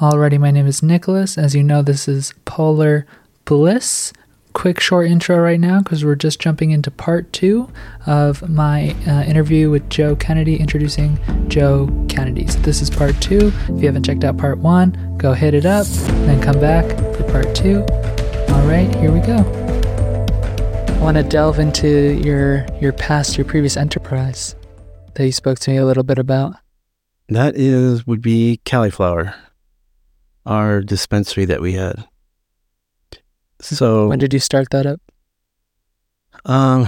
Alrighty, my name is Nicholas. As you know, this is Polar Bliss. Quick short intro right now because we're just jumping into part two of my uh, interview with Joe Kennedy, introducing Joe Kennedy. So, this is part two. If you haven't checked out part one, go hit it up, then come back for part two. All right, here we go. I want to delve into your your past, your previous enterprise that you spoke to me a little bit about. That is would be Califlower, our dispensary that we had. So When did you start that up? um,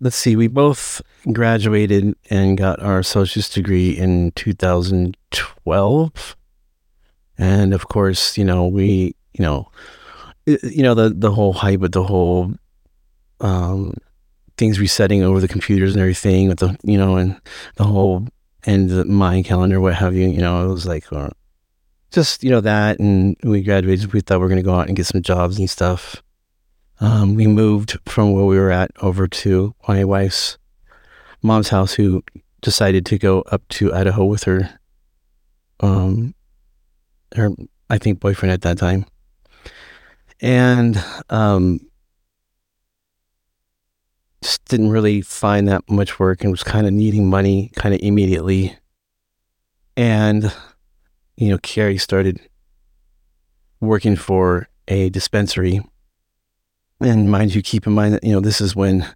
let's see. We both graduated and got our associate's degree in 2012, and of course, you know we, you know, you know the the whole hype with the whole um, things resetting over the computers and everything with the you know and the whole and the Mayan calendar, what have you. You know, it was like uh, just you know that, and we graduated. We thought we were going to go out and get some jobs and stuff. Um, we moved from where we were at over to my wife's mom's house, who decided to go up to Idaho with her, um, her I think boyfriend at that time, and um, just didn't really find that much work and was kind of needing money kind of immediately. And, you know, Carrie started working for a dispensary. And mind you, keep in mind that, you know, this is when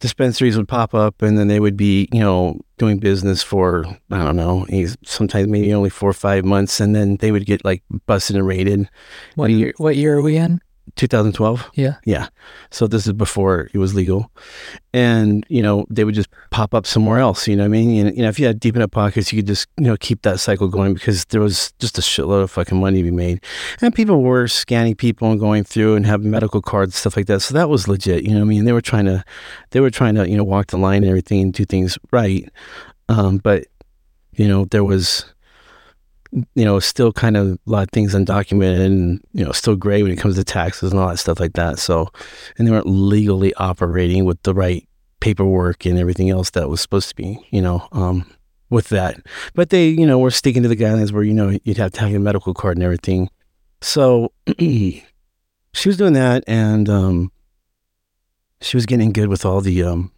dispensaries would pop up and then they would be, you know, doing business for, I don't know, sometimes maybe only four or five months. And then they would get like busted and raided. What We- year? What year are we in? 2012. Yeah. Yeah. So this is before it was legal. And, you know, they would just pop up somewhere else. You know what I mean? And, you know, if you had deep enough pockets, you could just, you know, keep that cycle going because there was just a shitload of fucking money to be made. And people were scanning people and going through and having medical cards, stuff like that. So that was legit. You know what I mean? They were trying to, they were trying to, you know, walk the line and everything and do things right. Um, but, you know, there was, you know, still kind of a lot of things undocumented and, you know, still gray when it comes to taxes and all that stuff like that. So, and they weren't legally operating with the right paperwork and everything else that was supposed to be, you know, um, with that. But they, you know, were sticking to the guidelines where, you know, you'd have to have a medical card and everything. So she was doing that and, um, she was getting good with all the, um,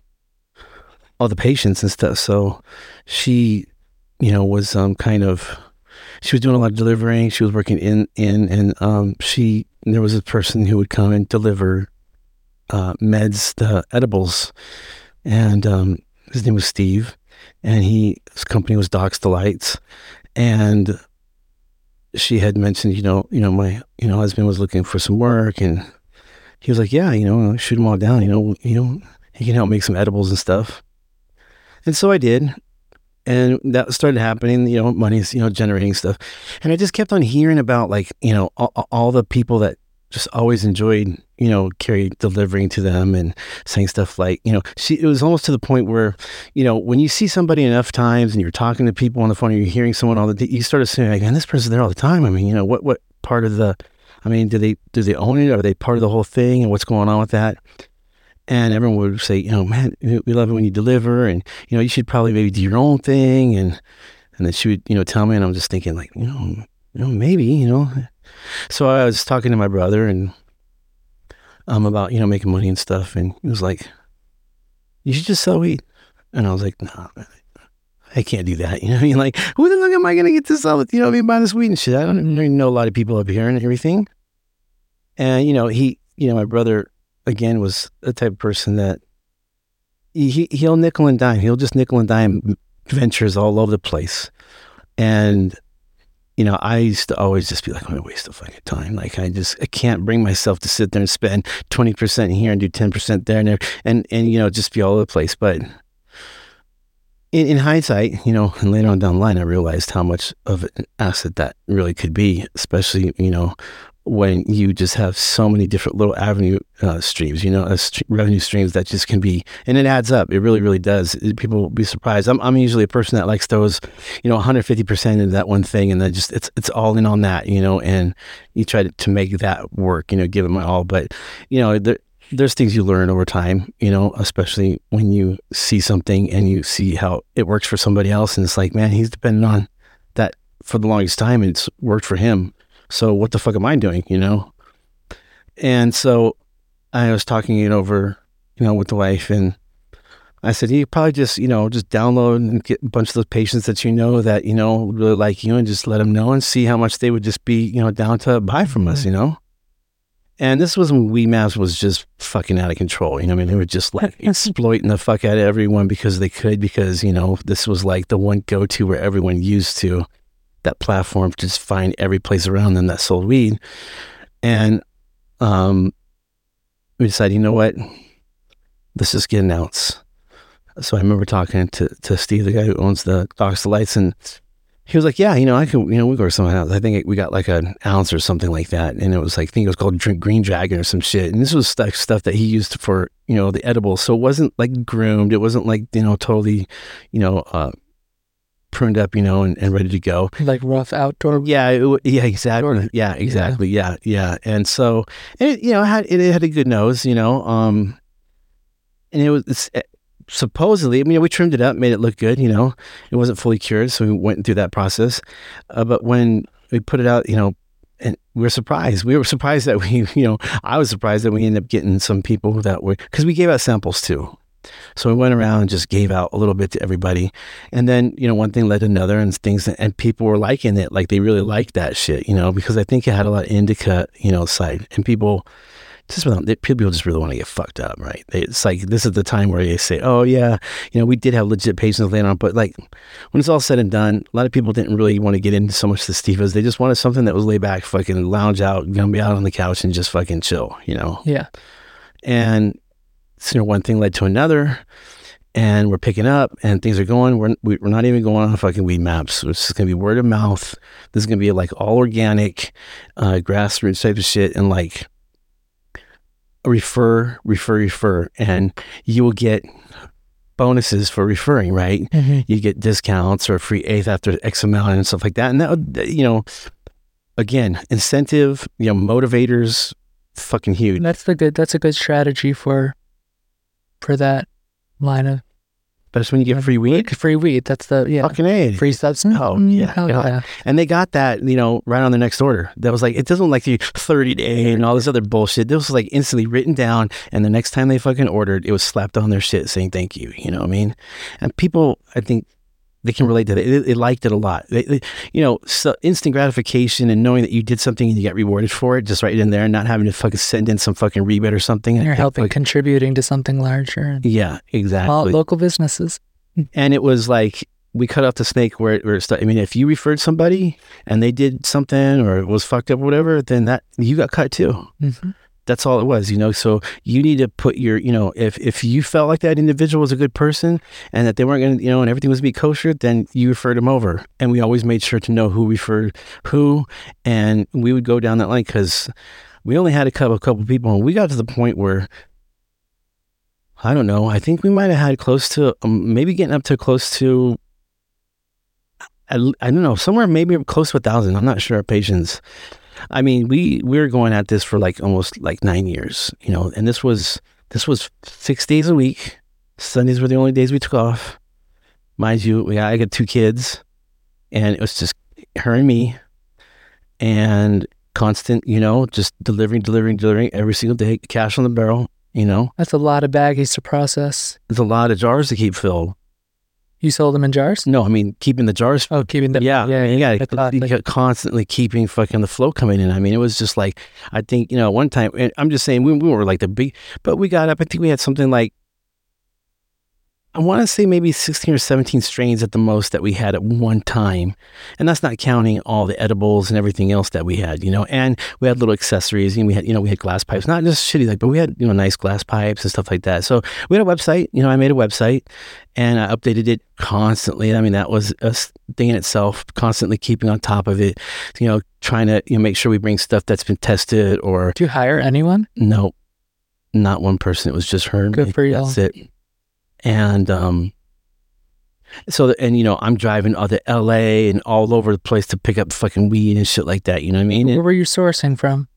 all the patients and stuff. So she, you know, was, um, kind of, she was doing a lot of delivering. She was working in in and um she there was a person who would come and deliver uh meds, the edibles, and um his name was Steve, and he his company was Doc's Delights, and she had mentioned, you know, you know, my you know husband was looking for some work, and he was like, yeah, you know, shoot him all down, you know, you know, he can help make some edibles and stuff, and so I did, and that started happening you know money's you know generating stuff. And i just kept on hearing about like you know all, all the people that just always enjoyed you know carrie delivering to them and saying stuff like you know she it was almost to the point where you know when you see somebody enough times and you're talking to people on the phone or you're hearing someone all the you start saying like man this person's there all the time. I mean you know what what part of the i mean do they do they own it? Are they part of the whole thing? And what's going on with that and everyone would say, you know, man, we love it when you deliver, and you know, you should probably maybe do your own thing, and and then she would, you know, tell me, and I'm just thinking, like, you know, you know, maybe, you know. So I was talking to my brother and um about you know making money and stuff, and he was like, you should just sell weed, and I was like, no, I can't do that. You know, what I mean, like, who the fuck am I gonna get to sell it? You know, what I mean, buy this weed and shit. I don't even know a lot of people up here and everything, and you know, he, you know, my brother again was the type of person that he he'll nickel and dime. He'll just nickel and dime ventures all over the place. And you know, I used to always just be like, I'm gonna waste of fucking time. Like I just I can't bring myself to sit there and spend twenty percent here and do ten percent there and there and and you know, just be all over the place. But in, in hindsight, you know, and later on down the line I realized how much of an asset that really could be, especially, you know, when you just have so many different little avenue uh, streams, you know, uh, st- revenue streams that just can be, and it adds up. It really, really does. It- people will be surprised. I'm, I'm usually a person that likes those, you know, 150% into that one thing, and then just it's it's all in on that, you know, and you try to, to make that work, you know, give it my all. But you know, there, there's things you learn over time, you know, especially when you see something and you see how it works for somebody else, and it's like, man, he's depending on that for the longest time and it's worked for him. So what the fuck am I doing, you know? And so I was talking it over, you know, with the wife and I said, you probably just, you know, just download and get a bunch of those patients that you know that, you know, really like you and just let them know and see how much they would just be, you know, down to buy from us, mm-hmm. you know? And this was when Weedmaps was just fucking out of control. You know, I mean, they were just like exploiting the fuck out of everyone because they could, because, you know, this was like the one go to where everyone used to that platform to just find every place around them that sold weed. And um, we decided, you know what? Let's just get an ounce. So I remember talking to, to Steve, the guy who owns the Docs Delights, and he was like, "Yeah, you know, I could, you know, we go to something else. I think we got like an ounce or something like that, and it was like, I think it was called Drink Green Dragon or some shit. And this was stuff stuff that he used for, you know, the edible. So it wasn't like groomed. It wasn't like you know totally, you know, uh, pruned up, you know, and, and ready to go. Like rough outdoor. Yeah, it, yeah, exactly. Yeah, exactly. Yeah, yeah. And so, it, you know, it had it, it had a good nose, you know, um, and it was supposedly, I mean, we trimmed it up, made it look good. You know, it wasn't fully cured, so we went through that process. Uh, but when we put it out, you know, and we were surprised. We were surprised that we, you know, I was surprised that we ended up getting some people that were because we gave out samples too. So we went around and just gave out a little bit to everybody, and then you know one thing led to another, and things, and people were liking it, like they really liked that shit, you know, because I think it had a lot of indica, you know, side, and people just people just really want to get fucked up, right? It's like this is the time where they say, "Oh yeah, you know, we did have legit patients laying on," but like when it's all said and done, a lot of people didn't really want to get into so much the sativas. They just wanted something that was laid back, fucking lounge out, gonna be out on the couch and just fucking chill, you know? Yeah. And you know, one thing led to another, and we're picking up, and things are going. We're we're not even going on fucking Weedmaps. It's just gonna be word of mouth. This is gonna be like all organic, uh, grassroots type of shit, and like refer, refer, refer, and you will get bonuses for referring, right? Mm-hmm. You get discounts or free eighth after X amount and stuff like that. And that would, you know, again, incentive, you know, motivators, fucking huge. That's the good. That's a good strategy for for that line of but it's when you get free weed. Free weed. That's the yeah. Fucking A. Free substance. Oh mm, yeah. Hell yeah. And they got that, you know, right on the next order. That was like it doesn't like the thirty day and all this other bullshit. This was like instantly written down, and the next time they fucking ordered, it was slapped on their shit saying thank you. You know what I mean? And people, I think. They can relate to that. They, they liked it a lot. They, they, you know, so instant gratification and knowing that you did something and you get rewarded for it, just right in there, and not having to fucking send in some fucking rebate or something. And you're helping, like, contributing to something larger. Yeah, exactly. All local businesses and it was like we cut off the snake where it, where it started. I mean, if you referred somebody and they did something or it was fucked up or whatever, then that you got cut too. Mm-hmm. That's all it was, you know. So you need to put your, you know, if if you felt like that individual was a good person and that they weren't going to, you know, and everything was be kosher, then you referred them over. And we always made sure to know who referred who, and we would go down that line because we only had a couple, a couple people, and we got to the point where I don't know. I think we might have had close to um, maybe getting up to close to I, I don't know somewhere maybe close to a thousand. I'm not sure. Our patients. I mean, we we were going at this for like almost like nine years, you know, and this was this was six days a week. Sundays were the only days we took off. Mind you, we I got two kids, and it was just her and me, and constant, you know, just delivering, delivering, delivering every single day, cash on the barrel, you know, that's a lot of baggies to process. There's a lot of jars to keep filled. You sold them in jars? No, I mean keeping the jars. Oh, keeping them. Yeah, yeah, yeah. You got you constantly keeping fucking the flow coming in. I mean, it was just like I think you know one time. I'm just saying we, we were like the big, but we got up. I think we had something like I want to say maybe 16 or 17 strains at the most that we had at one time. And that's not counting all the edibles and everything else that we had, you know. And we had little accessories and we had, you know, we had glass pipes, not just shitty, like, but we had, you know, nice glass pipes and stuff like that. So we had a website, you know, I made a website and I updated it constantly. I mean, that was a thing in itself, constantly keeping on top of it, you know, trying to, you know, make sure we bring stuff that's been tested or. Do you hire anyone? No, not one person. It was just her. Good for you. That's it and um, so and you know I'm driving all the L.A. and all over the place to pick up fucking weed and shit like that. You know what I mean? And Where were you sourcing from?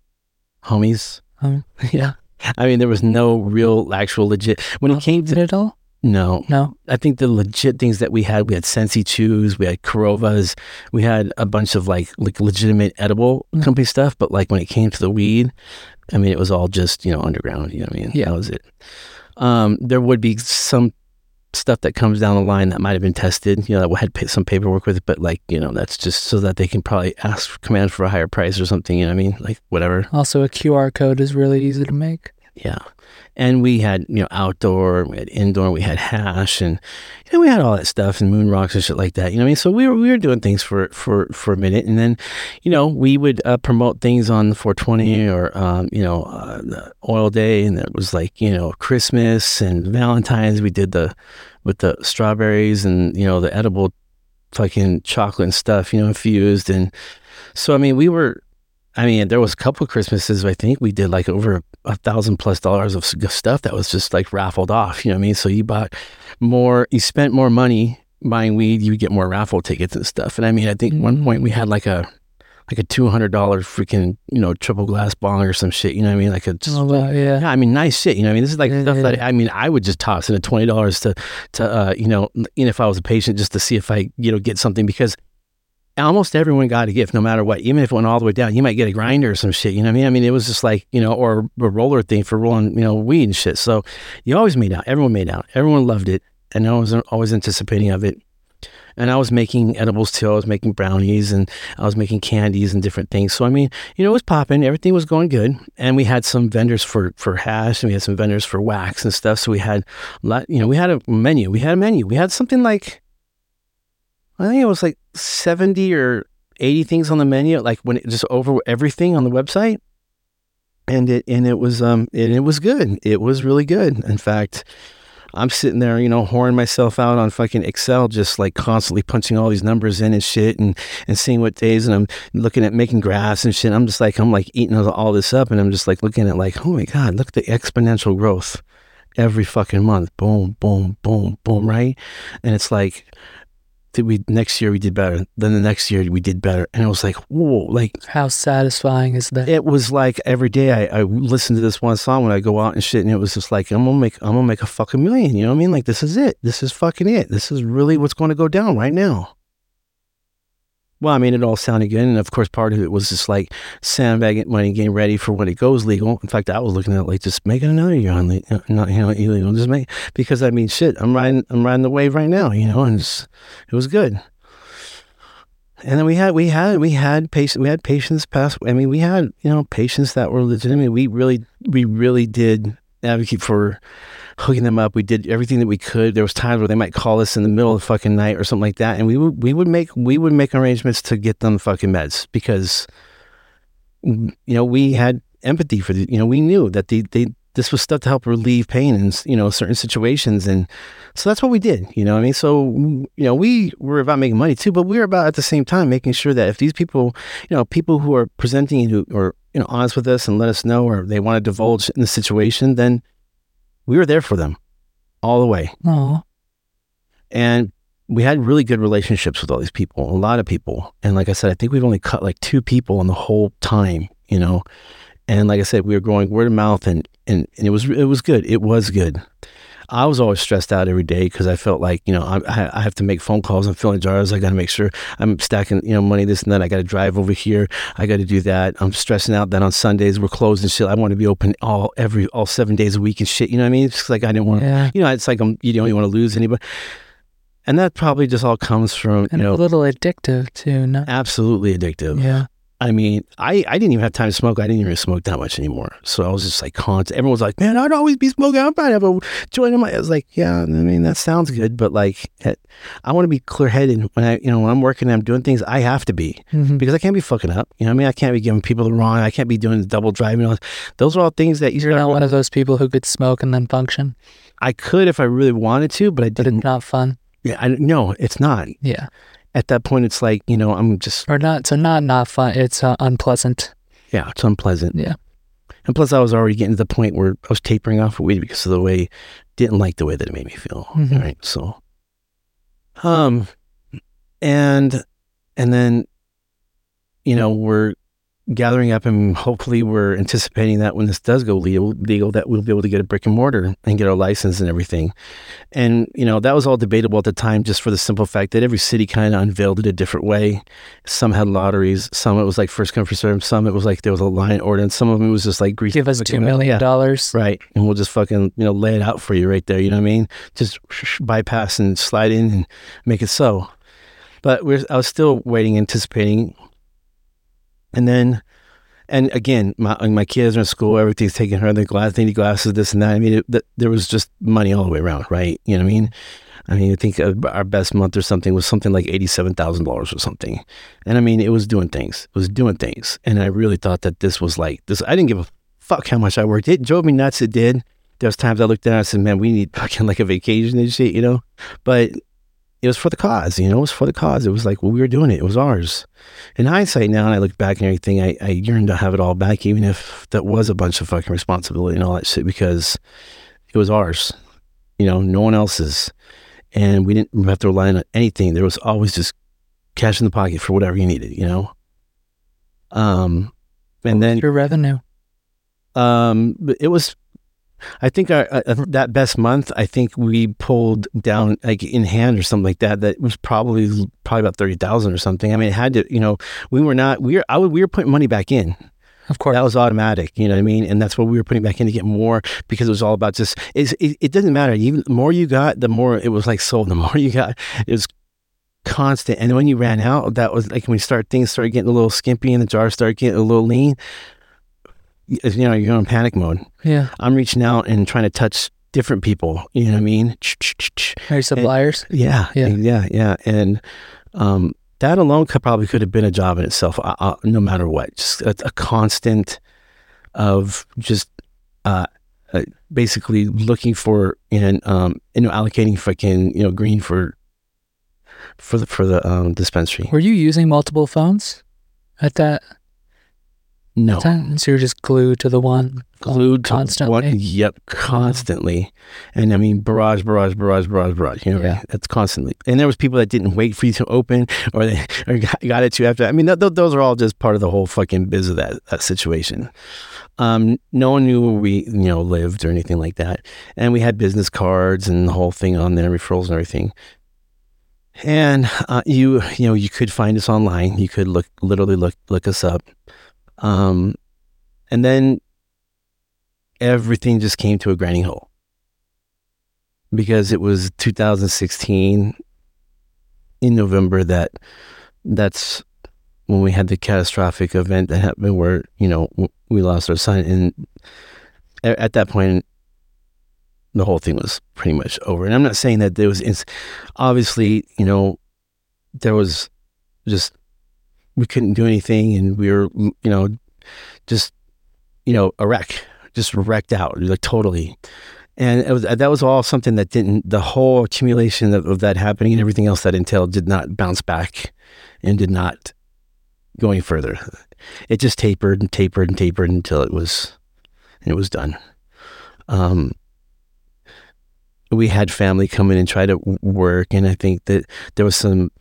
Homies. Um, yeah. I mean, there was no real, actual, legit. When it came to it all, No, No. I think the legit things that we had, we had Sensi Chews, we had Korovas, we had a bunch of like like legitimate edible Mm. company stuff. But like when it came to the weed, I mean, it was all just you know underground. You know what I mean? Yeah. that was it. Um, there would be some stuff that comes down the line that might have been tested. You know, that had some paperwork with it, but like you know, that's just so that they can probably ask command for a higher price or something. You know what I mean? Like whatever. Also, a QR code is really easy to make. Yeah. And we had, you know, outdoor, we had indoor, we had hash and you know, we had all that stuff and moon rocks and shit like that. You know I mean? So we were we were doing things for for for a minute and then, you know, we would uh, promote things on 420 or um, you know, uh, oil day and it was like, you know, Christmas and Valentine's we did the with the strawberries and, you know, the edible fucking chocolate and stuff, you know, infused and so I mean, we were I mean, there was a couple of Christmases. I think we did like over a thousand plus dollars of stuff that was just like raffled off. You know what I mean? So you bought more, you spent more money buying weed. You get more raffle tickets and stuff. And I mean, I think one point we had like a like a two hundred dollar freaking you know triple glass bong or some shit. You know what I mean? Like a just, Oh, wow, yeah. yeah, I mean, nice shit. You know, what I mean, this is like Yeah, stuff yeah, that. I mean, I would just toss in a twenty dollars to, to uh, you know, even if I was a patient, just to see if I, you know, get something because almost everyone got a gift, no matter what. Even if it went all the way down, you might get a grinder or some shit. You know what I mean? I mean, it was just like you know, or a roller thing for rolling, you know, weed and shit. So you always made out. Everyone made out. Everyone loved it, and I was always anticipating of it. And I was making edibles too. I was making brownies and I was making candies and different things. So I mean, you know, it was popping. Everything was going good. And we had some vendors for for hash and we had some vendors for wax and stuff. So we had lot, you know, we had a menu. We had a menu. We had something like I think it was like 70 or 80 things on the menu, like when it just over everything on the website. And it and it was um and it was good. It was really good. In fact, I'm sitting there, you know, whoring myself out on fucking Excel, just like constantly punching all these numbers in and shit and, and seeing what days. And I'm looking at making graphs and shit. I'm just like, I'm like eating all- this up and I'm just like looking at like, oh my God, look at the exponential growth every fucking month. Boom, boom, boom, boom, right? And it's like, we next year we did better. Then the next year we did better. And it was like, whoa, like How satisfying is that? it was like every day I, I listened to this one song when I go out and shit, and it was just like I'm gonna make I'm gonna make a fucking million. You know what I mean? Like this is it. This is fucking it. This is really what's going to go down right now. Well, I mean, it all sounded good, and of course, part of it was just like sandbagging money, getting ready for when it goes legal. In fact, I was looking at like just making another year on le- uh, not you know illegal, just make because I mean, shit, I'm riding I'm riding the wave right now, you know, and it was good. And then we had we had we had patients we had patients pass. I mean, we had you know patients that were legitimate. We really we really did advocate for hooking them up. We did everything that we could. There was times where they might call us in the middle of the fucking night or something like that, and we would we would make we would make arrangements to get them fucking meds because you know we had empathy for the you know we knew that the they this was stuff to help relieve pain in you know certain situations and so that's what we did you know i mean so you know we were about making money too but we were about at the same time making sure that if these people you know people who are presenting who are you know honest with us and let us know or they want to divulge in the situation then we were there for them all the way Oh, and we had really good relationships with all these people, a lot of people. And like I said, I think we've only cut like two people in the whole time, you know. And like I said, we were growing word of mouth, and and, and it was it was good. It was good. I was always stressed out every day because I felt like you know I, I have to make phone calls and filling jars. I got to make sure I'm stacking you know money this and that. I got to drive over here. I got to do that. I'm stressing out that on Sundays we're closed and shit. I want to be open all every all seven days a week and shit. You know what I mean? It's like I didn't want to yeah. you know, it's like I'm, you don't want to lose anybody. And that probably just all comes from, And you a little addictive too. No? absolutely addictive. Yeah. I mean, I, I didn't even have time to smoke. I didn't even smoke that much anymore. So I was just like constant. Everyone's like, man, I'd always be smoking. I'm a joint in my. I was like, yeah, I mean, that sounds good, but like, I want to be clear headed when I, you know, when I'm working, and I'm doing things. I have to be Mhm. because I can't be fucking up. You know, what I mean, I can't be giving people the wrong. I can't be doing the double driving. Those are all things that you You're not one of those people who could smoke and then function, I could if I really wanted to, but I didn't. it's not fun. Yeah, I no, it's not. Yeah. At that point, it's like you know, I'm just Or not. So not not fun. It's uh, unpleasant. Yeah, it's unpleasant. Yeah. And plus, I was already getting to the point where I was tapering off of weed because of the way, didn't like the way that it made me feel. Mhm. Right. So, um, and, and then, you know, we're, gathering up and hopefully we're anticipating that when this does go legal, legal that we'll be able to get a brick and mortar and get our license and everything. And, you know, that was all debatable at the time just for the simple fact that every city kind of unveiled it a different way. Some had lotteries, some it was like first come, first serve, some it was like there was a line ordinance, some of them it was just like grease. Give us $2 million. dollars. Right. And we'll just fucking, you know, lay it out for you right there. You know what I mean? Just bypass and slide in and make it so. But we're, I was still waiting, anticipating and then, and again, my my kids are in school. Everything's taking her the glass, they need glasses, this and that. I mean, it, the, there was just money all the way around, right? You know what I mean? I mean, I think our best month or something was something like eighty-seven thousand dollars or something, and I mean, it was doing things. It was doing things, and I really thought that this was like this. I didn't give a fuck how much I worked. It drove me nuts. It did. There was times I looked at it and I said, "Man, we need fucking like a vacation and shit," you know. But it was for the cause, you know, it was for the cause. It was like, well, we were doing it. It was ours. In hindsight now, and I look back and everything, I, I yearn to have it all back, even if that was a bunch of fucking responsibility and all that shit, because it was ours, you know, no one else's. And we didn't have to rely on anything. There was always just cash in the pocket for whatever you needed, you know? Um, and then your revenue. Um, it was I think our, uh, uh, that best month, I think we pulled down like in hand or something like that. That was probably probably about thirty thousand or something. I mean, it had to. You know, we were not. We were. I would. We were putting money back in. Of course, that was automatic. You know what I mean? And that's what we were putting back in to get more because it was all about just. It, it doesn't matter. Even the more you got, the more it was like sold. The more you got, it was constant. And when you ran out, that was like when you start things started getting a little skimpy and the jar started getting a little lean you know, you're in panic mode. Yeah. I'm reaching out and trying to touch different people. You know what I mean? Are you suppliers? And, yeah, yeah, yeah, yeah. And um, that alone could probably could have been a job in itself, uh, uh, no matter what. Just a, a constant of just uh, uh, basically looking for and um, you know allocating fucking you know green for for the for the um, dispensary. Were you using multiple phones at that? No. So you're just glued to the one. Glued constantly. One, yep, constantly. And I mean, barrage, barrage, barrage, barrage, barrage. You know, yeah. that's constantly. And there was people that didn't wait for you to open, or they or got, it to you after. I mean, th- th- those are all just part of the whole fucking biz of that that situation. Um, no one knew where we, you know, lived or anything like that, and we had business cards and the whole thing on there, referrals and everything. And uh, you, you know, you could find us online. You could look, literally look, look us up. Um, and then everything just came to a grinding halt. Because it was 2016 in November that that's when we had the catastrophic event that happened where you know we lost our son. And at that point the whole thing was pretty much over. And i'm not saying that there was obviously you know there was just we couldn't do anything and we were, you know, just, you know, a wreck, just wrecked out, like totally. And it was, that was all something that didn't, the whole accumulation of, of that happening and everything else that entailed did not bounce back and did not go any further. It just tapered and tapered and tapered until it was, it was done. Um, we had family come in and try to work, and I think that there was some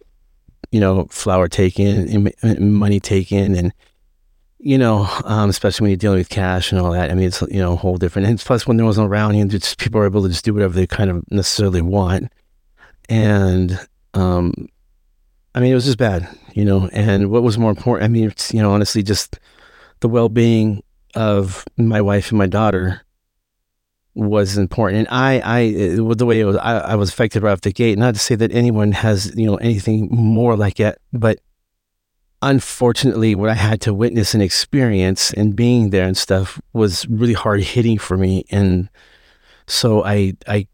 you know, flour taken and, money taken and, you know, um, especially when you're dealing with cash and all that. I mean, it's, you know, a whole different, and plus when there wasn't around you, just people are able to just do whatever they kind of necessarily want. And, um, I mean, it was just bad, you know, and what was more important, I mean, it's, you know, honestly, just the well-being of my wife and my daughter was important. And I, I, with the way it was, I, I was affected right off the gate. Not to say that anyone has, you know, anything more like it, but unfortunately, what I had to witness and experience and being there and stuff was really hard hitting for me. And so I, I,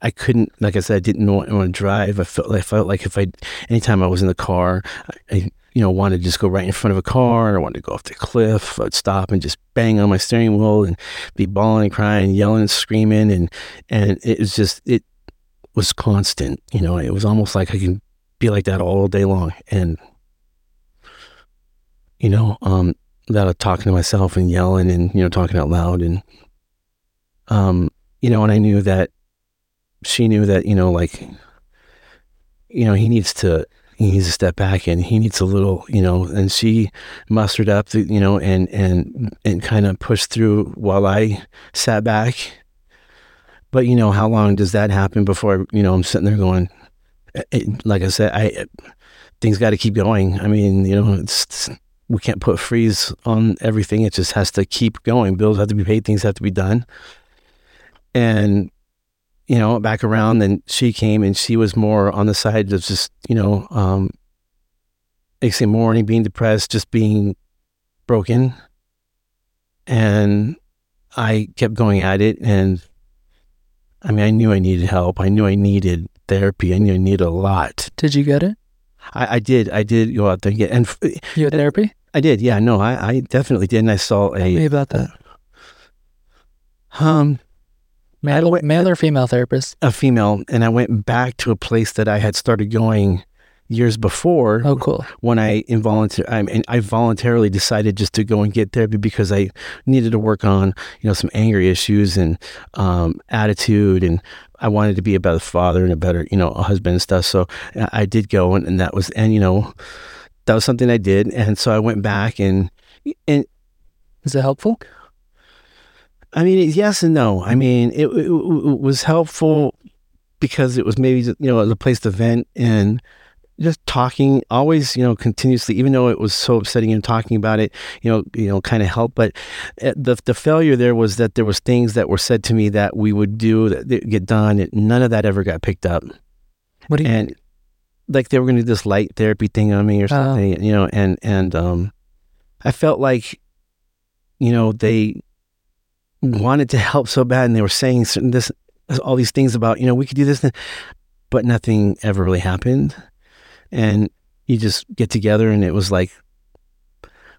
I couldn't, like I said, I didn't want, to drive. I felt, I felt like if I, anytime I was in the car, I, you know, wanted to just go right in front of a car I wanted to go off the cliff, I'd stop and just bang on my steering wheel and be bawling and crying yelling and screaming. And, and it was just, it was constant, you know, it was almost like I can be like that all day long. And, you know, um, that talking to myself and yelling and, you know, talking out loud and, um, you know, and I knew that she knew that, you know, like, you know, he needs to, he needs to step back and he needs a little, you know, and she mustered up, the, you know, and, and, and kind of pushed through while I sat back. But, you know, how long does that happen before, you know, I'm sitting there going, it, eh, eh, like I said, I, things got to keep going. I mean, you know, it's, we can't put freeze on everything. It just has to keep going. Bills have to be paid. Things have to be done. And you know, back around. and she came and she was more on the side of just, you know, um, say mourning, being depressed, just being broken. And I kept going at it. And I mean, I knew I needed help. I knew I needed therapy. I knew I needed a lot. Did you get it? I, I did. I did go out there and get, and you had therapy? I did. Yeah, no, I, I definitely did. And I saw a. Tell me about that. Um, Male, went, male or female therapist? A female. And I went back to a place that I had started going years before. Oh, cool. When I involuntarily, I mean, I voluntarily decided just to go and get therapy because I needed to work on, you know, some anger issues and um, attitude, and I wanted to be a better father and a better, you know, husband and stuff. So I did go, and, and that was, and you know, that was something I did, and so I went back and and. Is it helpful? I mean, yes and no. I mean, it, it, it was helpful because it was maybe, you know, a place to vent and just talking always, you know, continuously, even though it was so upsetting and talking about it, you know, you know, kind of helped. But eh, the, the failure there was that there was things that were said to me that we would do that get done. And none of that ever got picked up. What do you and like they were going to do this light therapy thing on me or oh. something, uh, you know, and, and, um, I felt like, you know, they, wanted to help so bad and they were saying certain this all these things about you know we could do this but nothing ever really happened. And you just get together and it was like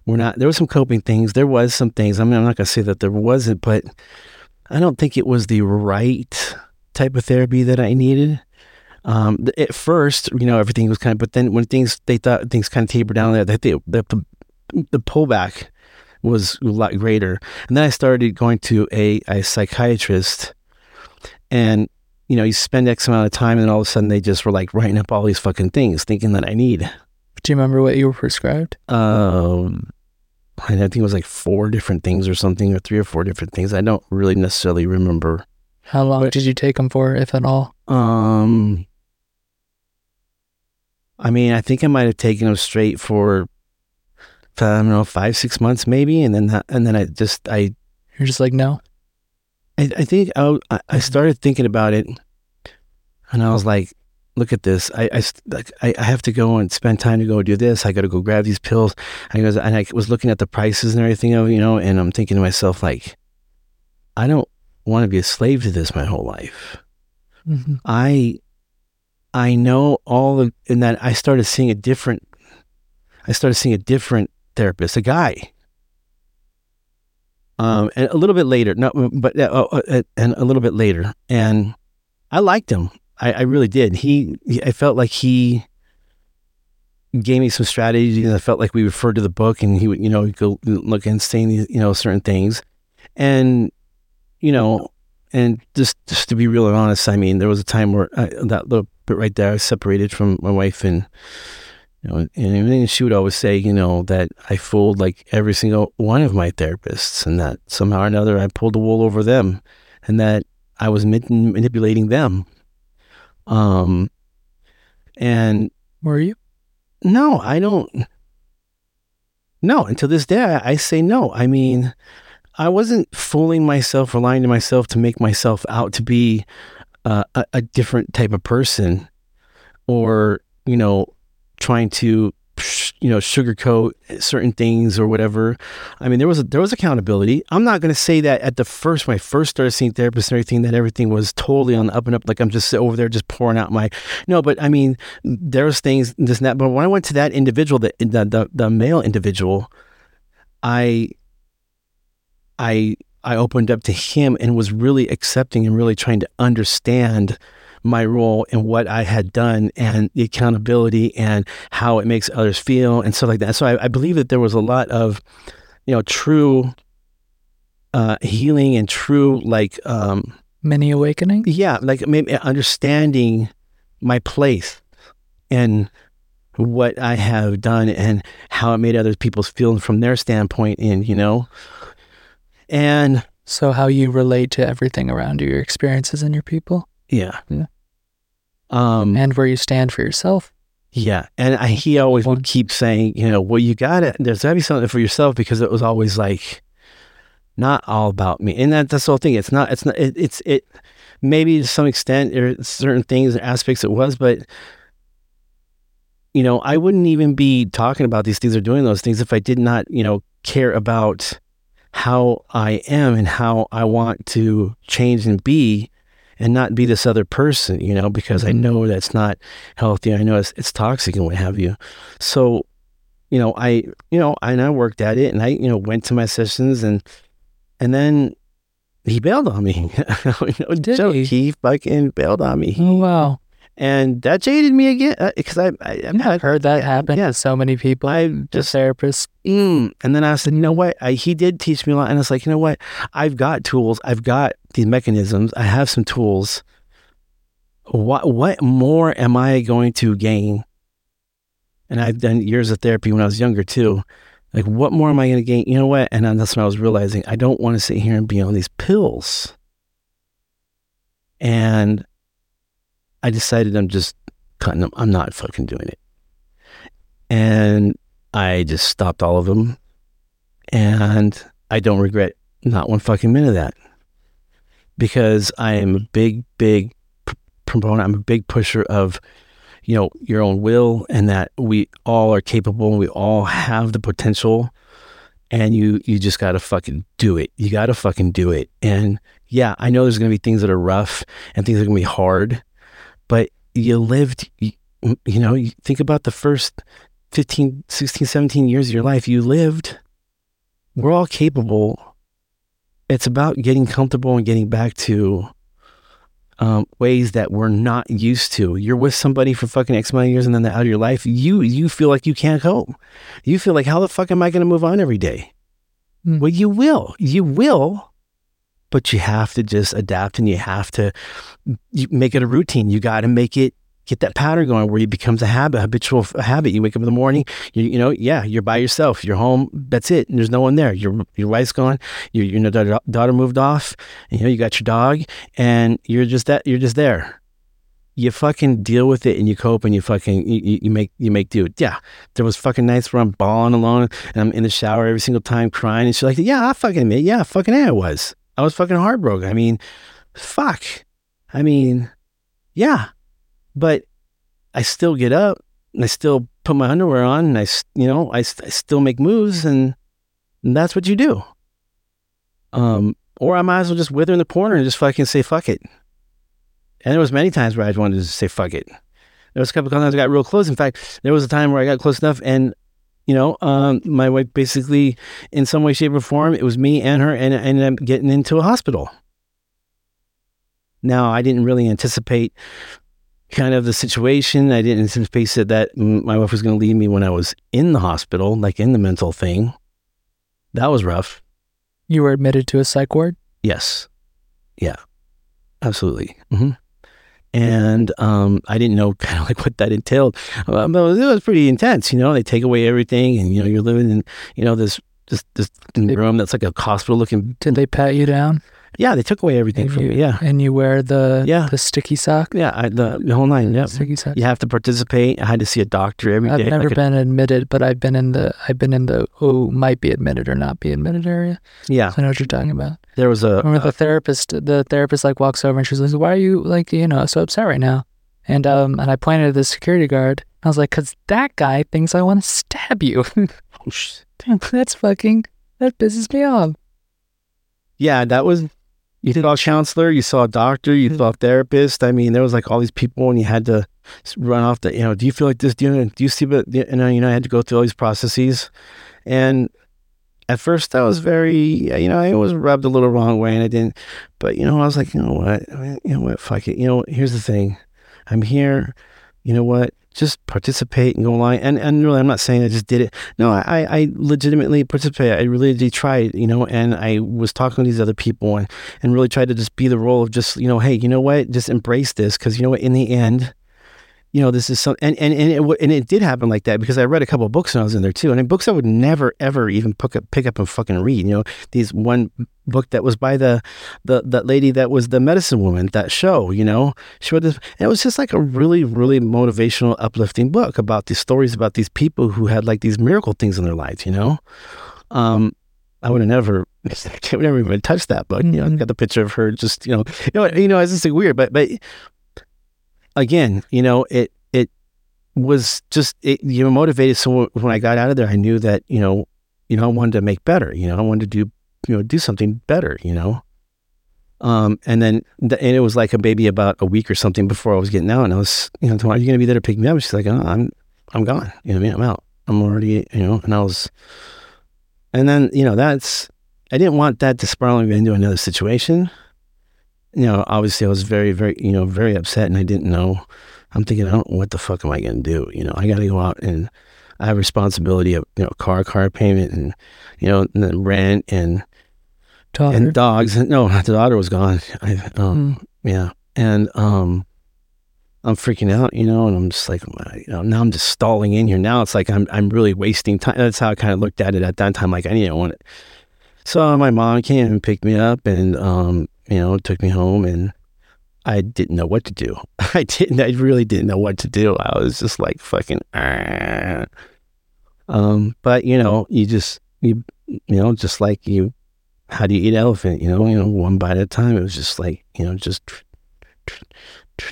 we're not there was some coping things. There was some things. I mean i'm not going to say that there wasn't but i don't think it was the right type of therapy that i needed. Um, at first you know everything was kind of but then when things they thought things kind of tapered down there that the, the pullback was a lot greater. And then I started going to a, a psychiatrist and you know, you spend X amount of time and all of a sudden they just were like writing up all these fucking things thinking that I need. Do you remember what you were prescribed? Um, I think it was like four different things or something, or three or four different things. I don't really necessarily remember. How long but, did you take them for, if at all? Um, I mean, I think I might have taken them straight for I don't know, five, six months maybe. And then and then I just, I, you're just like, no. I, I think I, I started thinking about it and I was like, look at this. I, I, I have to go and spend time to go do this. I got to go grab these pills. I was, and I was looking at the prices and everything, you know, and I'm thinking to myself, like, I don't want to be a slave to this my whole life. Mm-hmm. I, I know all of, and that I started seeing a different, I started seeing a different therapist, a guy. Um, and a little bit later, no, but uh, uh, uh, and a little bit later, and I liked him. I, I really did. He, I felt like he gave me some strategies. I felt like we referred to the book, and he would, you know, go look and saying, you know, certain things, and you know, and just just to be real and honest, I mean, there was a time where I, that little bit right there, I separated from my wife, and you know, and she would always say, you know, that I fooled like every single one of my therapists, and that somehow or another I pulled the wool over them, and that I was manipulating them. Um, and were you? No, I don't. No, until this day, I, I say no. I mean, I wasn't fooling myself or lying to myself to make myself out to be uh, a, a different type of person, or you know, trying to you know sugarcoat certain things or whatever. I mean, there was a, there was accountability. I'm not going to say that at the first when I first started seeing therapists and everything that everything was totally on the up and up. Like I'm just over there just pouring out my no. But I mean, there was things this and that. But when I went to that individual, the the the, the male individual, I I I opened up to him and was really accepting and really trying to understand my role and what I had done and the accountability and how it makes others feel and stuff like that. So I, I believe that there was a lot of, you know, true uh, healing and true like um, many awakening. Yeah, like maybe understanding my place and what I have done and how it made other people feel from their standpoint and you know. And So how you relate to everything around you, your experiences and your people, yeah. Yeah. Um and where you stand for yourself. Yeah, and I, he always would keep saying, you know, well, you got it. There's got to be something for yourself because it was always like not all about me, and that, that's the whole thing. It's not. It's not. It, it's it. Maybe to some extent, there are certain things and aspects it was, but you know, I wouldn't even be talking about these things or doing those things if I did not, you know, care about how I am and how I want to change and be and not be this other person, you know, because I mm-hmm. know that's not healthy. I know it's, it's toxic and what have you. So, you know, I, you know, and I worked at it and I, you know, went to my sessions and, and then he bailed on me. you know, Did joke, he? he fucking bailed on me. Oh wow. And that jaded me again because I, I, I've I've heard that happen yeah. so many people. I Just just, therapists. mm. and then I said, you know what? I, he did teach me a lot. And it's like, you know what? I've got tools. I've got these mechanisms. I have some tools. What, what more am I going to gain? And I've done years of therapy when I was younger too. Like, what more am I going to gain? You know what? And that's when I was realizing I don't want to sit here and be on these pills. And I decided I'm just cutting them. I'm not fucking doing it. And I just stopped all of them. And I don't regret not one fucking minute of that. Because I am a big, big proponent. I'm a big pusher of, you know, your own will and that we all are capable and we all have the potential. And you you just gotta fucking do it. You gotta fucking do it. And yeah, I know there's gonna be things that are rough and things that are gonna be hard, you lived you, you know, you think about the first 15, 16, 17 years of your life, you lived. We're all capable. It's about getting comfortable and getting back to um, ways that we're not used to. You're with somebody for fucking X amount of years and then they're out of your life. You you feel like you can't cope. You feel like how the fuck am I going to move on every day? Hmm. Well, you will. You will. But you have to just adapt and you have to you make it a routine. You got to make it get that pattern going where it becomes a habit, habitual habit. You wake up in the morning, you, you know, yeah, you're by yourself. You're home. That's it. And there's no one there. Your your wife's gone. Your your daughter, daughter moved off. And, you know, you got your dog, and you're just that. You're just there. You fucking deal with it, and you cope, and you fucking you, you- make you make do. Yeah, there was fucking nights where I'm bawling alone, and I'm in the shower every single time crying, and she's like, "Yeah, I fucking admit, yeah, fucking I was. I was fucking heartbroken. I mean, fuck. I mean, yeah." but I still get up and I still put my underwear on and I, you know, I, I still make moves and, and that's what you do. Um, or I might as well just wither in the corner and just fucking say fuck it. And there was many times where I just wanted to say fuck it. There was a couple of times I got real close. In fact, there was a time where I got close enough and, you know, um, my wife basically, in some way, shape, or form, it was me and her, and I ended up getting into a hospital. Now, I didn't really anticipate kind of the situation. I didn't anticipate that, that my wife was going to leave me when I was in the hospital, like in the mental thing. That was rough. You were admitted to a psych ward. Yes. Yeah. Absolutely. hmm And um, I didn't know kind of like what that entailed. Uh, but it was pretty intense. You know, they take away everything, and you know, you're living in you know this this this room that's like a hospital looking. Did they pat you down? Yeah, they took away everything And from you, me. Yeah. And you wear the Yeah. the sticky sock. Yeah, I, the, the whole nine. Yeah, Sticky sock. you have to participate. I had to see a doctor every day. I've never like a- been admitted, but I've been in the I've been in the oh might be admitted or not be admitted area. yeah, So I know what you're talking about. there was a. Or the therapist, the therapist like walks over and she's like, "Why are you like you know so upset right now?" And um and I pointed at the security guard. I was like, "Cause that guy thinks I want to stab you." oh, sh- That's fucking that pisses me off. yeah, that was. You saw a counselor, you saw a doctor, you mm-hmm. saw a therapist. I mean, there was like all these people, and you had to run off the. You know, do you feel like this? Do you, do you see? But you know, you know, I had to go through all these processes, and at first I was very, you know, I was rubbed a little wrong way, and I didn't. But you know, I was like, you know what, I mean, you know what, fuck it. You know, here's the thing, I'm here. You know what? Just participate and go along. And and really, I'm not saying I just did it. No, I I legitimately participated. I really did try. You know, and I was talking to these other people and and really tried to just be the role of just you know, hey, you know what? Just embrace this because you know what? In the end, you know, this is some, and and and it, and it did happen like that because I read a couple of books when I was in there too, and books I would never ever even pick up pick up and fucking read. You know, these one book that was by the the that lady that was the medicine woman that show. You know, she wrote this, and it was just like a really really motivational, uplifting book about these stories about these people who had like these miracle things in their lives. You know, um, I would have never, I would never even touched that book. You know, I got the picture of her just, you know, you know, you know, it's just like weird, but, but again, you know, it, it was just, it, you know, motivated. So when I got out of there, I knew that, you know, you know, I wanted to make better, you know, I wanted to do, you know, do something better, you know? Um, and then, the, and it was like a baby about a week or something before I was getting out and I was, you know, are you going to be there to pick me up? She's like, oh, I'm, I'm gone. You know I mean? I'm out. I'm already, you know, and I was, and then, you know, that's, I didn't want that to spiral into another situation. You know, obviously I was very, very, you know, very upset and I didn't know. I'm thinking, I don't, what the fuck am I going to do? You know, I got to go out and I have responsibility of, you know, car, car payment and, you know, and then rent and, Daughter. and dogs. No, the daughter was gone. I, um, yeah. And, um, I'm freaking out, you know, and I'm just like, you know, now I'm just stalling in here. Now it's like I'm I'm really wasting time. That's how I kind of looked at it at that time. Like I didn't want it. So my mom came and picked me up, and um, you know, took me home, and I didn't know what to do. I didn't. I really didn't know what to do. I was just like fucking. Ah. Um, but you know, you just you you know, just like you, how do you eat elephant? You know, you know, one bite at a time. It was just like you know, just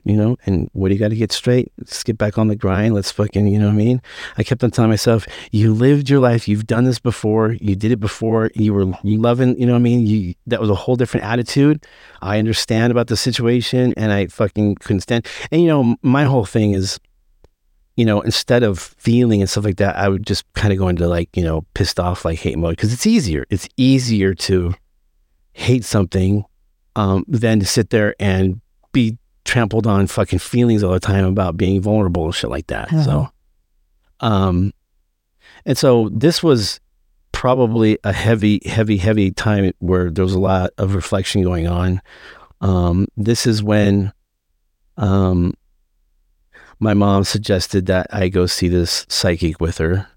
you know, and what do you got to get straight? Let's get back on the grind. Let's fucking, you know what I mean? I kept on telling myself, you lived your life. You've done this before. You did it before. You were you loving, you know what I mean? You, that was a whole different attitude. I understand about the situation and I fucking couldn't stand. And, you know, my whole thing is, you know, instead of feeling and stuff like that, I would just kind of go into like, you know, pissed off, like hate mode because it's easier. It's easier to hate something um, than to sit there and be trampled on fucking feelings all the time about being vulnerable and shit like that. Uh-huh. So, um, and so this was probably a heavy, heavy, heavy time where there was a lot of reflection going on. Um, this is when, um, my mom suggested that I go see this psychic with her,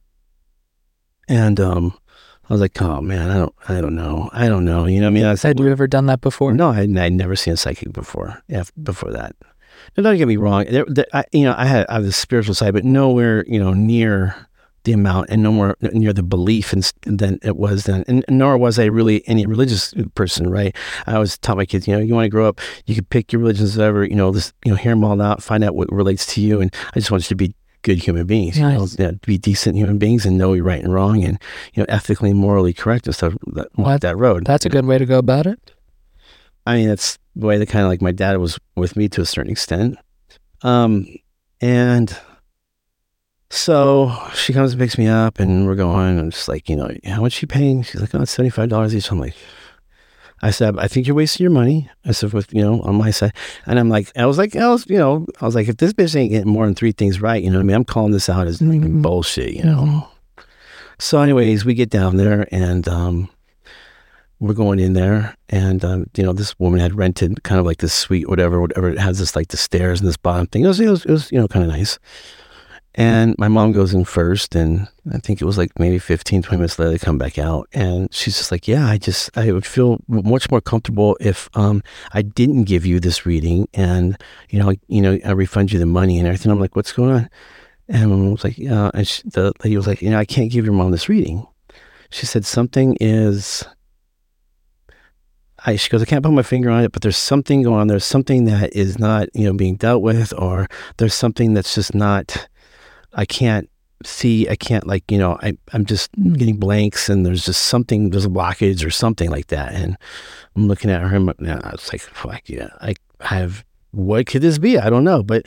and um, I was like, "Oh man, I don't, I don't know, I don't know." You know, what I mean, I was Had you ever done that before? no, I, I'd never seen a psychic before. Yeah, before that. Now, don't get me wrong. There, there, I, you know, I had I have the spiritual side, but nowhere, you know, near the amount and nowhere near the belief and than it was then. And nor was I really any religious person, right? I always taught my kids, you know, you want to grow up, you can pick your religions, whatever, you know, this, you know, hear them all out, find out what relates to you, and I just want you to be good human beings, you Nice. know, yeah, be decent human beings and know you're right and wrong, and you know, ethically and morally correct and stuff. That, walk What? that road. That's a good way to go about it. I mean, that's the way that kind of like my dad was with me to a certain extent. Um, and so she comes and picks me up, and we're going. I'm just like, you know, how much you paying? She's like, oh, it's seventy five dollars each. I'm like, I said, I think you're wasting your money. I said, with you know, on my side, and I'm like, I was like, I was, you know, I was like, if this bitch ain't getting more than three things right, you know, what I mean, I'm calling this out as Mhm. bullshit, you know. So, anyways, we get down there, and um, we're going in there and um, you know this woman had rented kind of like this suite whatever whatever it has this like the stairs and this bottom thing it was it was, it was you know kind of nice and my mom goes in first and i think it was like maybe 15 20 minutes later they come back out and she's just like yeah i just i would feel much more comfortable if um i didn't give you this reading and you know you know i refund you the money and everything i'm like what's going on and my mom was like yeah and she, the lady was like you know i can't give your mom this reading she said something is I, she goes, I can't put my finger on it, but there's something going on. There's something that is not, you know, being dealt with, or there's something that's just not, I can't see, I can't like, you know, I, I'm just getting blanks and there's just something, there's a blockage or something like that. And I'm looking at her and I was like, fuck yeah, I have, what could this be? I don't know. But,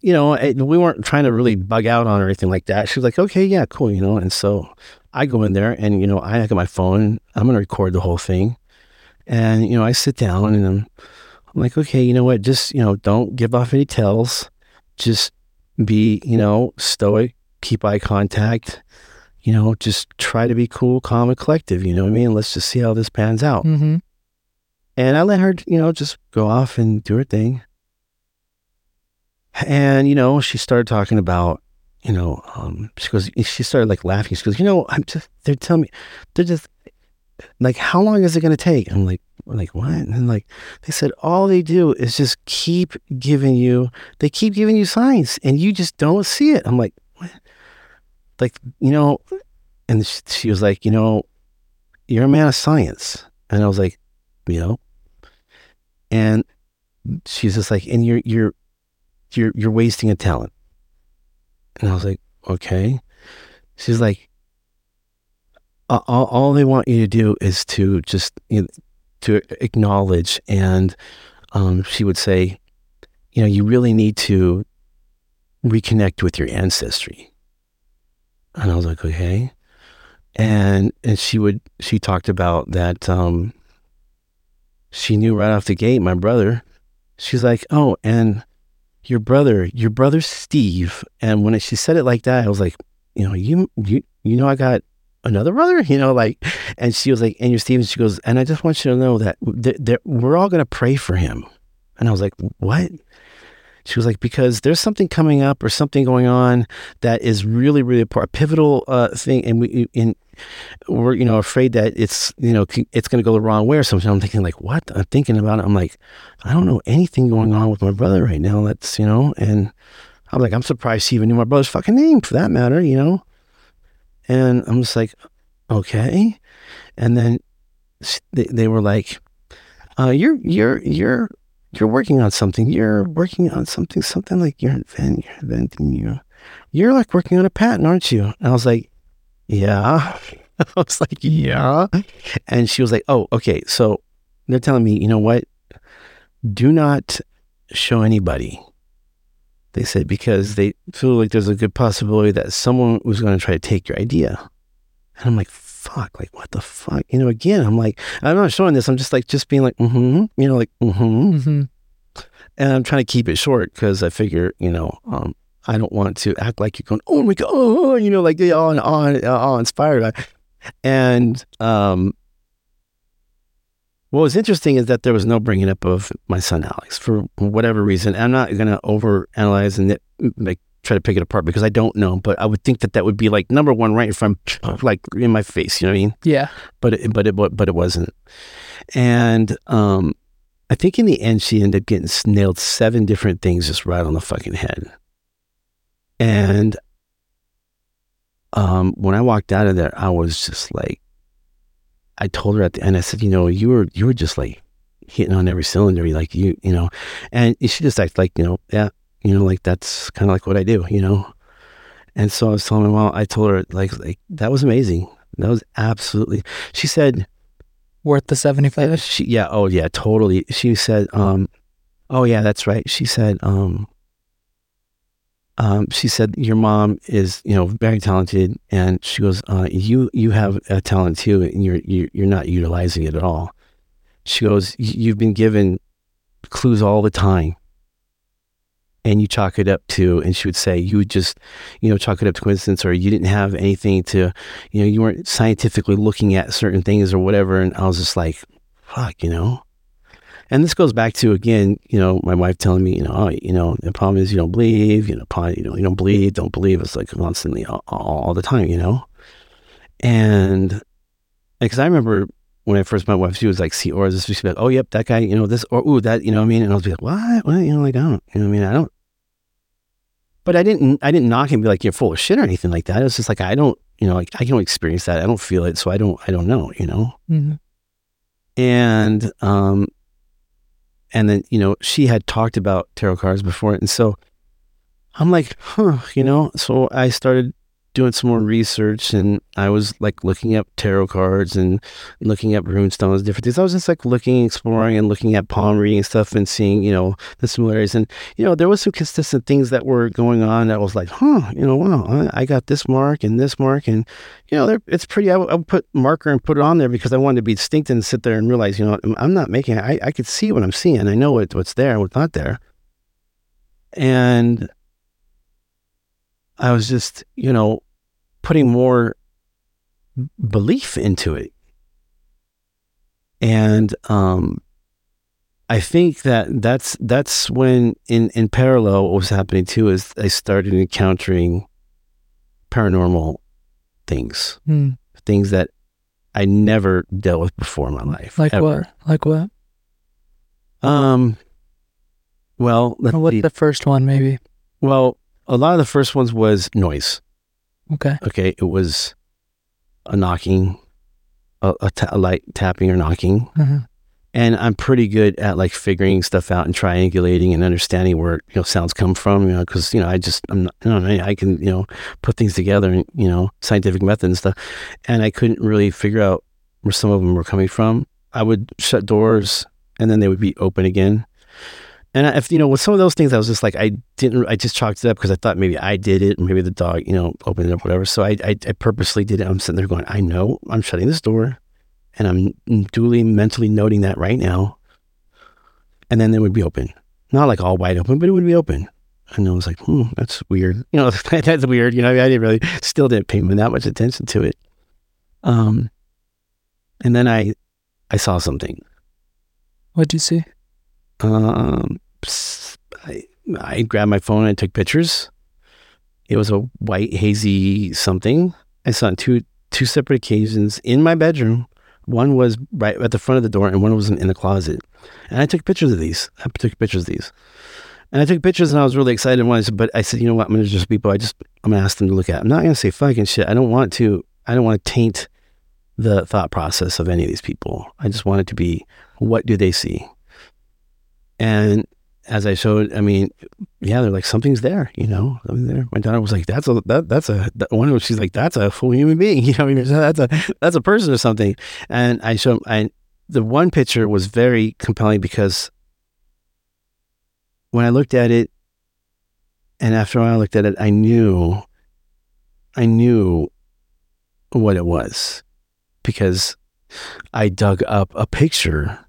you know, we weren't trying to really bug out on or anything like that. She was like, okay, yeah, cool, you know. And so I go in there and, you know, I got my phone, I'm going to record the whole thing. And, you know, I sit down and I'm, I'm like, okay, you know what? Just, you know, don't give off any tells. Just be, you know, stoic, keep eye contact, you know, just try to be cool, calm, and collective. You know what I mean? Let's just see how this pans out. Mm-hmm. And I let her, you know, just go off and do her thing. And, you know, she started talking about, you know, um, she goes, she started like laughing. She goes, you know, I'm just, they're telling me, they're just like, how long is it going to take? I'm like, like what? And like they said, all they do is just keep giving you, they keep giving you signs and you just don't see it. I'm like, what? Like, you know, and she was like, you know, you're a man of science. And I was like, you know, and she's just like, and you're, you're, you're, you're wasting a talent. And I was like, okay. She's like, all, all they want you to do is to just you know, to acknowledge and um, she would say you know you really need to reconnect with your ancestry. And i was like okay. And and she would she talked about that um, she knew right off the gate my brother. She's like oh and your brother your brother steve. And when she said it like that i was like you know you you you know i got another brother, you know, like, and she was like, and your Stevens, she goes, and I just want you to know that th- th- we're all going to pray for him. And I was like, what? She was like, because there's something coming up or something going on that is really, really a pivotal uh, thing. And we, in, we're, you know, afraid that it's, you know, it's going to go the wrong way or something. I'm thinking like, what? I'm thinking about it. I'm like, I don't know anything going on with my brother right now. That's, you know, and I'm like, I'm surprised she even knew my brother's fucking name for that matter, you know? And I'm just like, okay. And then they, they were like, uh, you're, you're, you're, you're working on something. You're working on something, something like you're inventing, you're inventing, you, you're like working on a patent, aren't you? And I was like, yeah. I was like, yeah. And she was like, oh, okay. So they're telling me, you know what? Do not show anybody they said because they feel like there's a good possibility that someone was going to try to take your idea. And I'm like, fuck, like what the fuck? You know, again, I'm like, I'm not showing this. I'm just like, just being like, mm-hmm, you know, like, mm-hmm. mm-hmm. And I'm trying to keep it short because I figure, you know, um, I don't want to act like you're going, oh my God, oh, you know, like all, all, all inspired. And um, what was interesting is that there was no bringing up of my son Alex for whatever reason. I'm not going to overanalyze and like try to pick it apart because I don't know, but I would think that that would be like number one right in front, like in my face. You know what I mean? Yeah. But it, but it but it wasn't. And um, I think in the end she ended up getting nailed seven different things just right on the fucking head. And um, when I walked out of there, I was just like, I told her at the end, I said, you know, you were you were just like hitting on every cylinder, like you, you know, and she just acted like, you know, yeah, you know, like that's kind of like what I do, you know. And so I was telling her, well, I told her like like that was amazing. That was absolutely. She said, worth the seventy five. She yeah, oh yeah, totally. She said, um, oh yeah, that's right. She said, um, um, she said your mom is you know very talented. And she goes uh, you you have a talent too and you're you're not utilizing it at all. She goes you've been given clues all the time. And you chalk it up to and she would say you would just you know chalk it up to coincidence or you didn't have anything to you know you weren't scientifically looking at certain things or whatever. And i was just like fuck you know and this goes back to again, you know, my wife telling me, you know, oh, you know, the problem is you don't believe, you know, you know, you don't believe, don't believe. It's like constantly all, all the time, you know. And because I remember when I first met my wife, she was like, see, or this, she'd be like, oh, yep, that guy, you know, this, or ooh, that, you know what I mean? And I was like, what? What? You know, like, I don't, you know what I mean? I don't. But I didn't, I didn't knock him and be like, you're full of shit or anything like that. It was just like, I don't, you know, like I don't experience that. I don't feel it. So I don't, I don't know, you know? Mm-hmm. And, um, and then you know she had talked about tarot cards before and so i'm like huh you know so i started doing some more research and I was like looking up tarot cards and looking at runestones, different things. I was just like looking, exploring and looking at palm reading stuff and seeing, you know, the similarities. And, you know, there was some consistent things that were going on that was like, huh, you know, wow, I got this mark and this mark. And, you know, it's pretty, I would, put marker and put it on there because I wanted to be distinct and sit there and realize, you know, I'm not making. I, I could see what I'm seeing. I know what, what's there, and what's not there. And I was just, you know, putting more belief into it. And um, I think that that's that's when in in parallel what was happening too is I started encountering paranormal things, Hmm. things that I never dealt with before in my life. Like ever. what? Like what? Um. Well, let's What's see. the first one, maybe? well, a lot of the first ones was noise. Okay. Okay, it was a knocking, a, a, ta- a light tapping or knocking, Mhm. and I'm pretty good at like figuring stuff out and triangulating and understanding where you know sounds come from. You know, because you know I just I'm not, you know, I can you know put things together and you know scientific method and stuff, and I couldn't really figure out where some of them were coming from. I would shut doors and then they would be open again. And I- if you know, with some of those things, I was just like, I didn't, I just chalked it up because I thought maybe I did it, maybe the dog, you know, opened it up, whatever. So I, I, I purposely did it. I'm sitting there going, I know I'm shutting this door, and I'm duly mentally noting that right now. And then it would be open, not like all wide open, but it would be open. And I was like, hmm, that's weird. You know, that's weird. You know, I didn't really, still didn't pay that much attention to it. Um, and then I, I saw something. What'd you see? Um, I, I grabbed my phone and I took pictures. It was a white hazy something. I saw it on two two separate occasions in my bedroom. One was right at the front of the door, and one was in, in the closet. And I took pictures of these. I took pictures of these, and I took pictures, and I was really excited. When I said, but I said, you know what? I'm going to just people. I just I'm going to ask them to look at. I'm not going to say fucking shit. I don't want to. I don't want to taint the thought process of any of these people. I just want it to be what do they see? And as I showed, I mean, yeah, they're like something's there, you know, something there. My daughter was like, "That's a that, that's a that one." of them, She's like, "That's a full human being," you know. I mean, that's a that's a person or something. And I showed, I the one picture was very compelling because when I looked at it, and after I looked at it, I knew, I knew what it was because I dug up a picture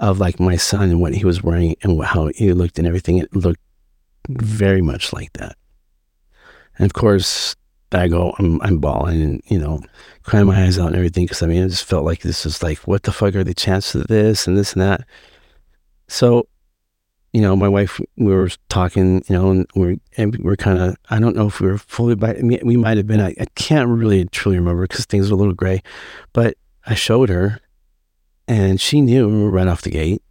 of like my son and what he was wearing and how he looked and everything. It looked very much like that. And of course, I go, I'm, I'm bawling and, you know, crying my eyes out and everything. Cause I mean, I just felt like this is like, what the fuck are the chances of this and this and that? So, you know, my wife, we were talking, you know, and we're, and we're kind of, I don't know if we were fully by, I mean, we might have been, I, I can't really truly remember because things were a little gray, but I showed her and she knew right off the gate.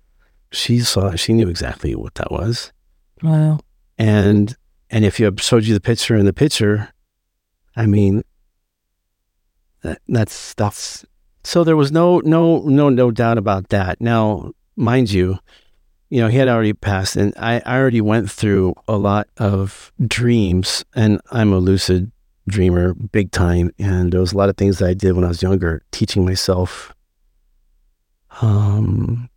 She saw, she knew exactly what that was. Wow. And, and if you showed you the picture in the picture, I mean, that, that's, that's, so there was no, no, no, no doubt about that. Now, mind you, you know, he had already passed and I, I already went through a lot of dreams and I'm a lucid dreamer big time. And there was a lot of things that I did when I was younger, teaching myself um,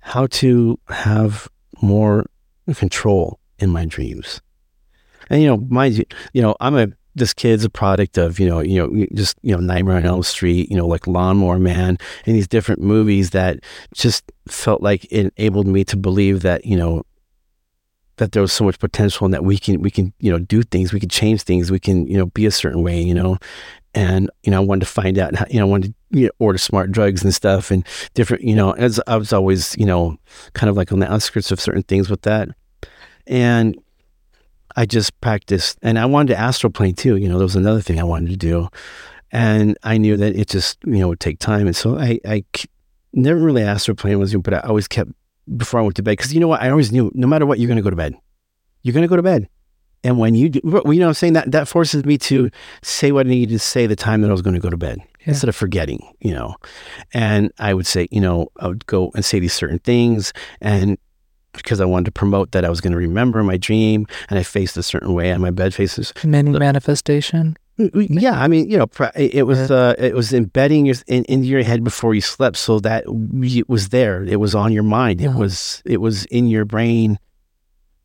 how to have more control in my dreams. And you know, mind you, you know, I'm a this kid's a product of you know, you know, just you know, Nightmare on Elm Street, you know, like Lawnmower Man, and these different movies that just felt like it enabled me to believe that you know that there was so much potential and that we can we can you know do things, we can change things, we can you know be a certain way, you know, and you know I wanted to find out how, you know I wanted to you know, order smart drugs and stuff and different you know as I was always you know kind of like on the outskirts of certain things with that, and I just practiced and I wanted to astral plane too. You know, there was another thing I wanted to do. And I knew that it just, you know, would take time. And so I, I never really astral plane was, you, but I always kept before I went to bed. Cause you know what? I always knew no matter what, you're going to go to bed. You're going to go to bed. And when you do, you know, what I'm saying that that forces me to say what I needed to say the time that I was going to go to bed Yeah. instead of forgetting, you know. And I would say, you know, I would go and say these certain things. And because I wanted to promote that I was going to remember my dream and I faced a certain way and my bed faces. Many manifestation. Yeah, I mean, you know, it was uh, it was embedding your, in, into your head before you slept, so that it was there. It was on your mind. It was it was in your brain,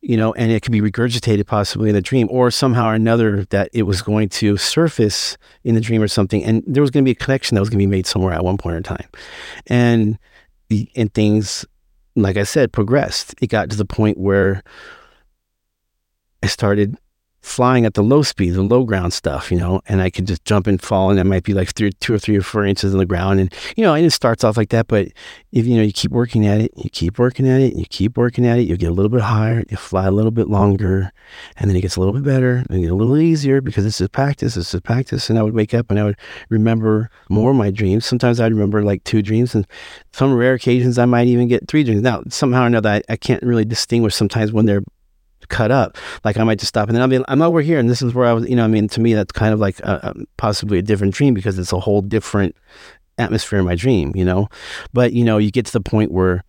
you know, and it could be regurgitated possibly in a dream, or somehow or another that it was going to surface in the dream or something, and there was going to be a connection that was going to be made somewhere at one point in time, and the and things, like I said, progressed. It got to the point where I started flying at the low speed, the low ground stuff, you know, and I could just jump and fall, and I might be like three, two or three or four inches on the ground, and you know, and it starts off like that, but if you know you keep working at it, you keep working at it, you keep working at it, you get a little bit higher, you fly a little bit longer, and then it gets a little bit better, and get a little easier because this is practice, this is practice, and I would wake up and I would remember more of my dreams. Sometimes I'd remember like two dreams, and some rare occasions I might even get three dreams. Now, somehow or another, I, I can't really distinguish sometimes when they're cut up. Like I might just stop and then I'll be, I'm over here and this is where I was, you know, I mean, to me, that's kind of like a, a, possibly a different dream because it's a whole different atmosphere in my dream, you know? But, you know, you get to the point where,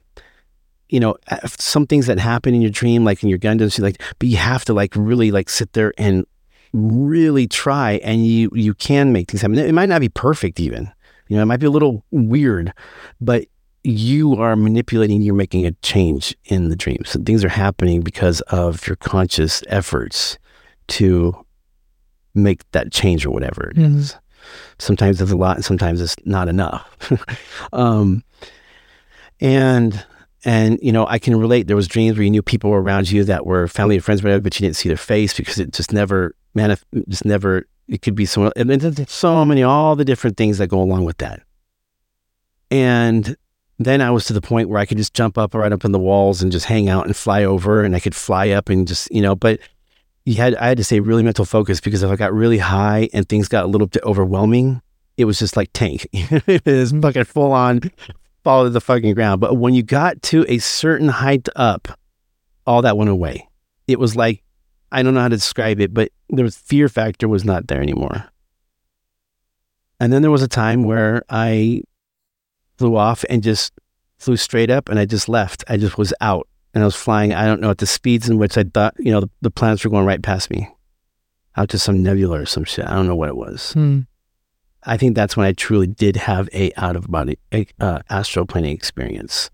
you know, some things that happen in your dream, like in your Gundams, like, but you have to like really like sit there and really try and you, you can make things happen. It might not be perfect even, you know, it might be a little weird, but you are manipulating, you're making a change in the dreams. So things are happening because of your conscious efforts to make that change or whatever it mm-hmm. is. Sometimes it's a lot, and sometimes it's not enough. um, and and you know, I can relate. There was dreams where you knew people were around you that were family and friends, whatever, but you didn't see their face because it just never manif- just never. It could be someone. And there's so many, all the different things that go along with that. And then I was to the point where I could just jump up right up in the walls and just hang out and fly over and I could fly up and just, you know, but you had I had to say really mental focus because if I got really high and things got a little bit overwhelming, it was just like tank. it was fucking full on fall to the fucking ground. But when you got to a certain height up, all that went away. It was like I don't know how to describe it, but the fear factor was not there anymore. And then there was a time where I flew off and just flew straight up and I just left. I just was out and I was flying, I don't know, at the speeds in which I thought, you know, the, the planets were going right past me out to some nebula or some shit. I don't know what it was. Hmm. I think that's when I truly did have a out of body uh, astral planning experience.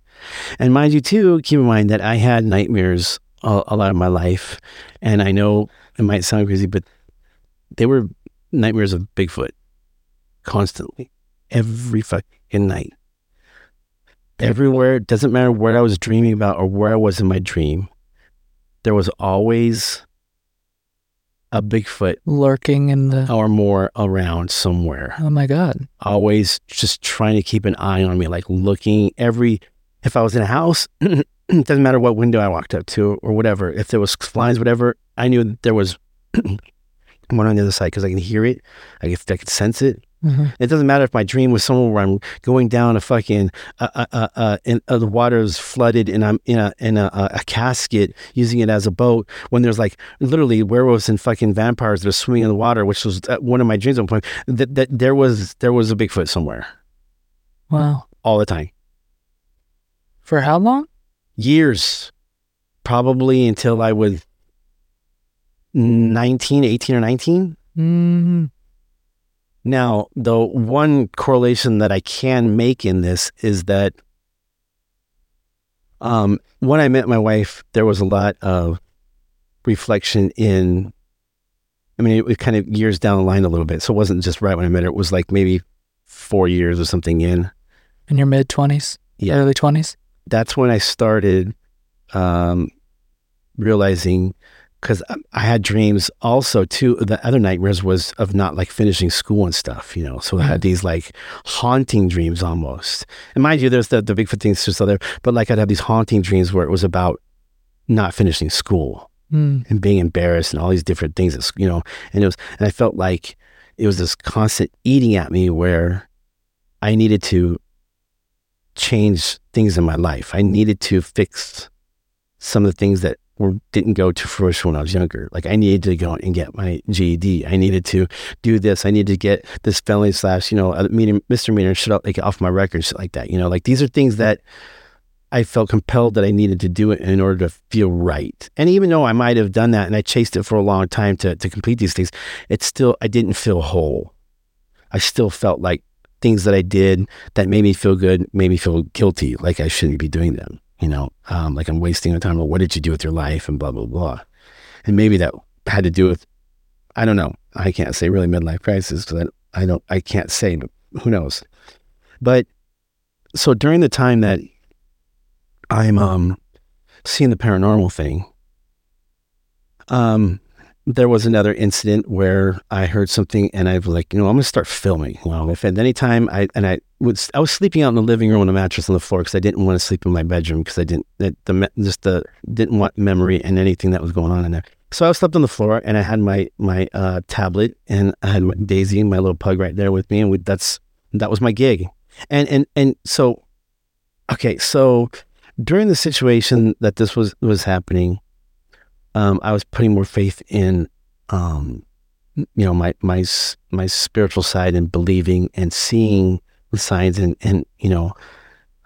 And mind you, too, keep in mind that I had nightmares a, a lot of my life. And I know it might sound crazy, but they were nightmares of Bigfoot constantly, every fucking night everywhere. It doesn't matter what I was dreaming about or where I was in my dream. There was always a Bigfoot lurking in the or more around somewhere. Oh my god! Always just trying to keep an eye on me, like looking every. If I was in a house, it doesn't matter what window I walked up to or whatever. If there was flies, whatever, I knew there was one on the other side because I can hear it. I could, I could sense it. Mm-hmm. It doesn't matter if my dream was somewhere where I'm going down a fucking uh, uh, uh, uh and uh, the water is flooded and I'm in a in a, a, casket using it as a boat. When there's like literally werewolves and fucking vampires that are swimming in the water, which was uh, one of my dreams at one point. That, that there was there was a Bigfoot somewhere. Wow! All the time. For how long? Years, probably until I was 19, 18 or 19. Mm-hmm. Now, the one correlation that I can make in this is that um, when I met my wife, there was a lot of reflection in. I mean, it was kind of years down the line a little bit, so it wasn't just right when I met her. It was like maybe four years or something in. In your mid twenties, yeah, early twenties. That's when I started um, realizing because I had dreams also too. The other nightmares was of not like finishing school and stuff, you know. So. I had mm-hmm. these like haunting dreams almost. And mind you, there's the the Bigfoot things just other, but like I'd have these haunting dreams where it was about not finishing school mm. and being embarrassed and all these different things, you know. And it was, and I felt like it was this constant eating at me where I needed to change things in my life. I needed to fix some of the things that or didn't go to fruition when I was younger. Like I needed to go and get my GED. I needed to do this. I needed to get this felony slash, you know, misdemeanor shit up, like off my record, shit like that. You know, like these are things that I felt compelled that I needed to do it in order to feel right. And even though I might have done that and I chased it for a long time to to complete these things, it's still I didn't feel whole. I still felt like things that I did that made me feel good made me feel guilty, like I shouldn't be doing them you know, um, like I'm wasting my time. Well, what did you do with your life and blah, blah, blah. And maybe that had to do with, I don't know. I can't say really midlife crisis because I, I don't, I can't say, but who knows. But so during the time that I'm um, seeing the paranormal thing, um, there was another incident where I heard something and I've like, you know, I'm gonna start filming. Well, if at any time I and I was I was sleeping out in the living room on a mattress on the floor because I didn't want to sleep in my bedroom because I didn't the, the just the didn't want memory and anything that was going on in there. So I slept on the floor and I had my my uh, tablet and I had my Daisy, my little pug, right there with me, and we, that's that was my gig. And and and so, okay, so during the situation that this was was happening, um, I was putting more faith in, um, you know, my my my spiritual side and believing and seeing the signs and and you know,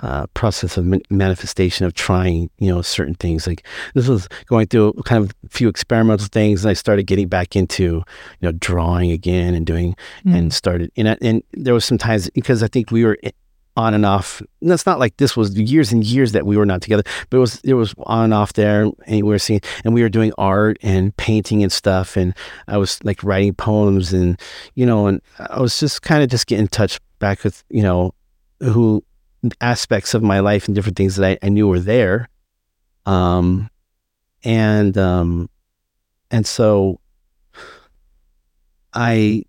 uh, process of manifestation of trying, you know, certain things. Like this was going through kind of a few experimental things, and I started getting back into, you know, drawing again and doing, mm. and started. And and there was some times because I think we were on and off. And it's not like this was years and years that we were not together, but it was it was on and off there, and we were seeing, and we were doing art and painting and stuff, and I was like writing poems, and you know, and I was just kind of just getting in touch back with you know who aspects of my life and different things that I, I knew were there, um, and um, and so I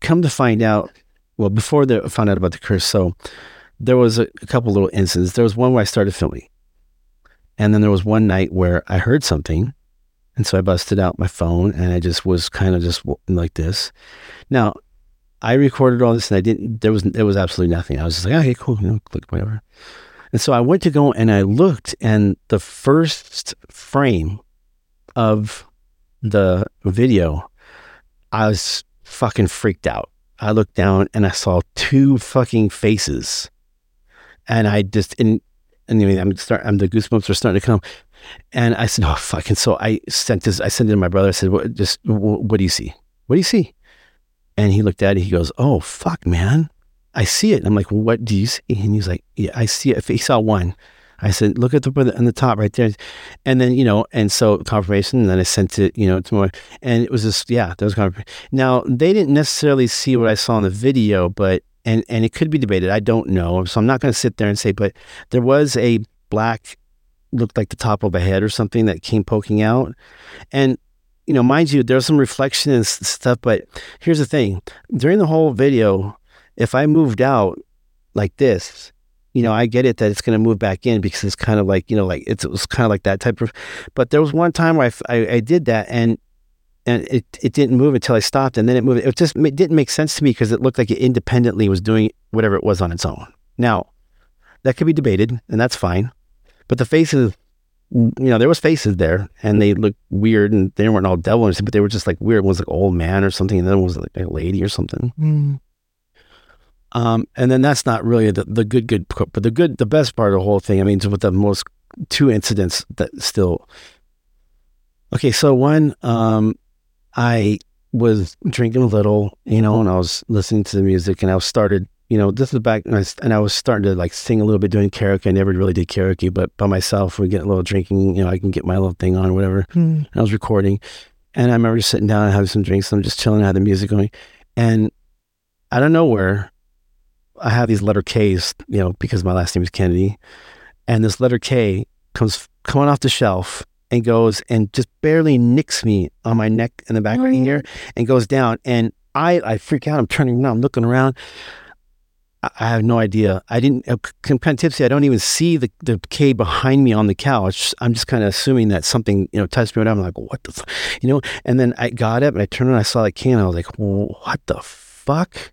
come to find out well, before they found out about the curse, so there was a, a couple little incidents. There was one where I started filming, and then there was one night where I heard something, and so I busted out my phone and I just was kind of just like this. Now, I recorded all this and I didn't. There was there was absolutely nothing. I was just like, okay, cool, you know, click whatever. And so I went to go and I looked, and the first frame of the video, I was fucking freaked out. I looked down and I saw two fucking faces, and I just and and I mean, I'm start I'm the goosebumps are starting to come, and I said, oh fucking. So I sent this. I sent it to my brother. I said, what, just what, what do you see? What do you see? And he looked at it. He goes, oh fuck, man, I see it. And I'm like, what do you see? And he's like, yeah, I see it. He saw one. I said, look at the on the top right there, and then you know, and so confirmation. And then I sent it, you know, to more, and it was just yeah, that was confirmation. Now they didn't necessarily see what I saw in the video, but and and it could be debated. I don't know, so I'm not going to sit there and say, but there was a black, looked like the top of a head or something that came poking out, and you know, mind you, there's some reflection and stuff. But here's the thing: during the whole video, if I moved out like this you know, I get it that it's going to move back in because it's kind of like, you know, like it was kind of like that type of, but there was one time where I, I, I, did that and, and it, it didn't move until I stopped and then it moved. It just it didn't make sense to me because it looked like it independently was doing whatever it was on its own. Now, that could be debated and that's fine. But the faces, you know, there was faces there and they looked weird and they weren't all devilish, but they were just like weird. One was like old man or something and then one was like a lady or something. Mm. Um, and then that's not really the, the good, good, but the good, the best part of the whole thing, I mean, with the most two incidents that still, okay. So one, um, I was drinking a little, you know, and I was listening to the music and I was started, you know, this is back and I, was, and I was starting to like sing a little bit doing karaoke. I never really did karaoke, but by myself, we get a little drinking, you know, I can get my little thing on, or whatever. Mm. I was recording and I remember just sitting down and having some drinks. And I'm just chilling, I had the music going. And out of nowhere, I have these letter K's, you know, because my last name is Kennedy, and this letter K comes coming off the shelf and goes and just barely nicks me on my neck and the back right here and goes down. And I, I freak out. I'm turning around, I'm looking around. I, I have no idea. I didn't, uh, I'm kind of tipsy. I don't even see the, the K behind me on the couch. I'm just kind of assuming that something, you know, touched me. And I'm like, what the, you know? And then I got up and I turned and I saw the K and I was like, what the fuck?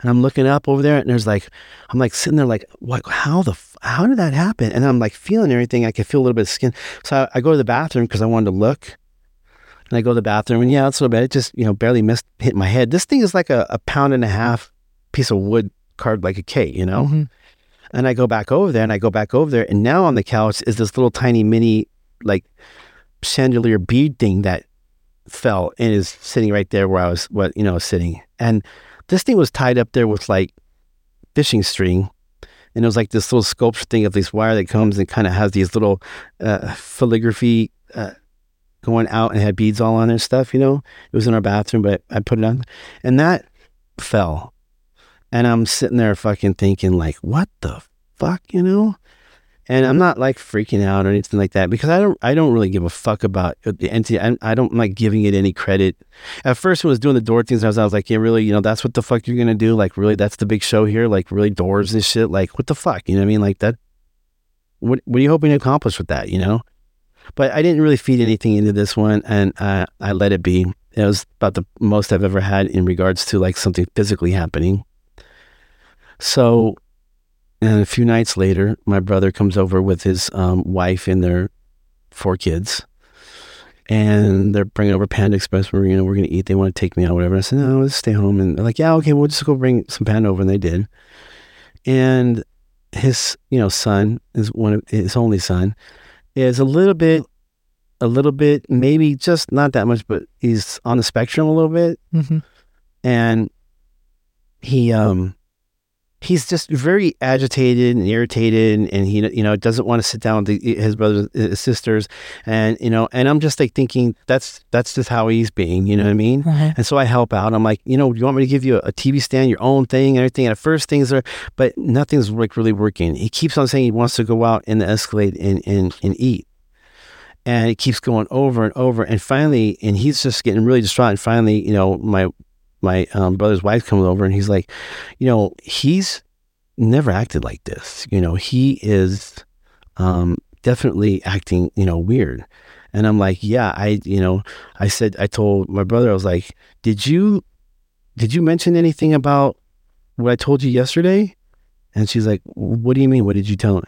And I'm looking up over there, and there's like, I'm like sitting there, like, what? How the? How did that happen? And I'm like feeling everything. I can feel a little bit of skin. So I, I go to the bathroom because I wanted to look, and I go to the bathroom, and yeah, it's a little bit. It just you know barely missed hit my head. This thing is like a, a pound and a half piece of wood carved like a K, you know. Mm-hmm. And I go back over there, and I go back over there, and now on the couch is this little tiny mini like chandelier bead thing that fell and is sitting right there where I was, what you know, sitting. And this thing was tied up there with like fishing string. And it was like this little sculpture thing of this wire that comes and kind of has these little uh, filigree uh, going out and had beads all on it and stuff, you know? It was in our bathroom, but I put it on. And that fell. And I'm sitting there fucking thinking, like, what the fuck, you know? And I'm not like freaking out or anything like that because I don't I don't really give a fuck about the entity. I, I don't like giving it any credit. At first, when I was doing the door things, I was, I was like, yeah, really, you know, that's what the fuck you're gonna do. Like, really, that's the big show here. Like, really, doors and shit. Like, what the fuck? You know what I mean? Like that. What What are you hoping to accomplish with that? You know. But I didn't really feed anything into this one, and uh, I let it be. It was about the most I've ever had in regards to like something physically happening. So and a few nights later, my brother comes over with his um, wife and their four kids. And they're bringing over Panda Express. We're, you know, we're going to eat. They want to take me out, whatever. I said, no, let's stay home. And they're like, yeah, okay, we'll just go bring some Panda over. And they did. And his, you know, son is one of his only son is a little bit, a little bit, maybe just not that much, but he's on the spectrum a little bit. Mm-hmm. And he, um, he's just very agitated and irritated and he you know doesn't want to sit down with the, his brothers his sisters and you know and i'm just like thinking that's that's just how he's being you know what i mean? Uh-huh. and so i help out. I'm like you know you want me to give you a, a tv stand your own thing and everything? And at first things are but nothing's like really working. He keeps on saying he wants to go out in the escalade and and, and eat. And it keeps going over and over and finally and he's just getting really distraught and finally you know my my um, brother's wife comes over and he's like, you know, he's never acted like this. You know, he is um, definitely acting, you know, weird. And I'm like, yeah, I, you know, I said, I told my brother, I was like, did you, did you mention anything about what I told you yesterday? And she's like, what do you mean? What did you tell him?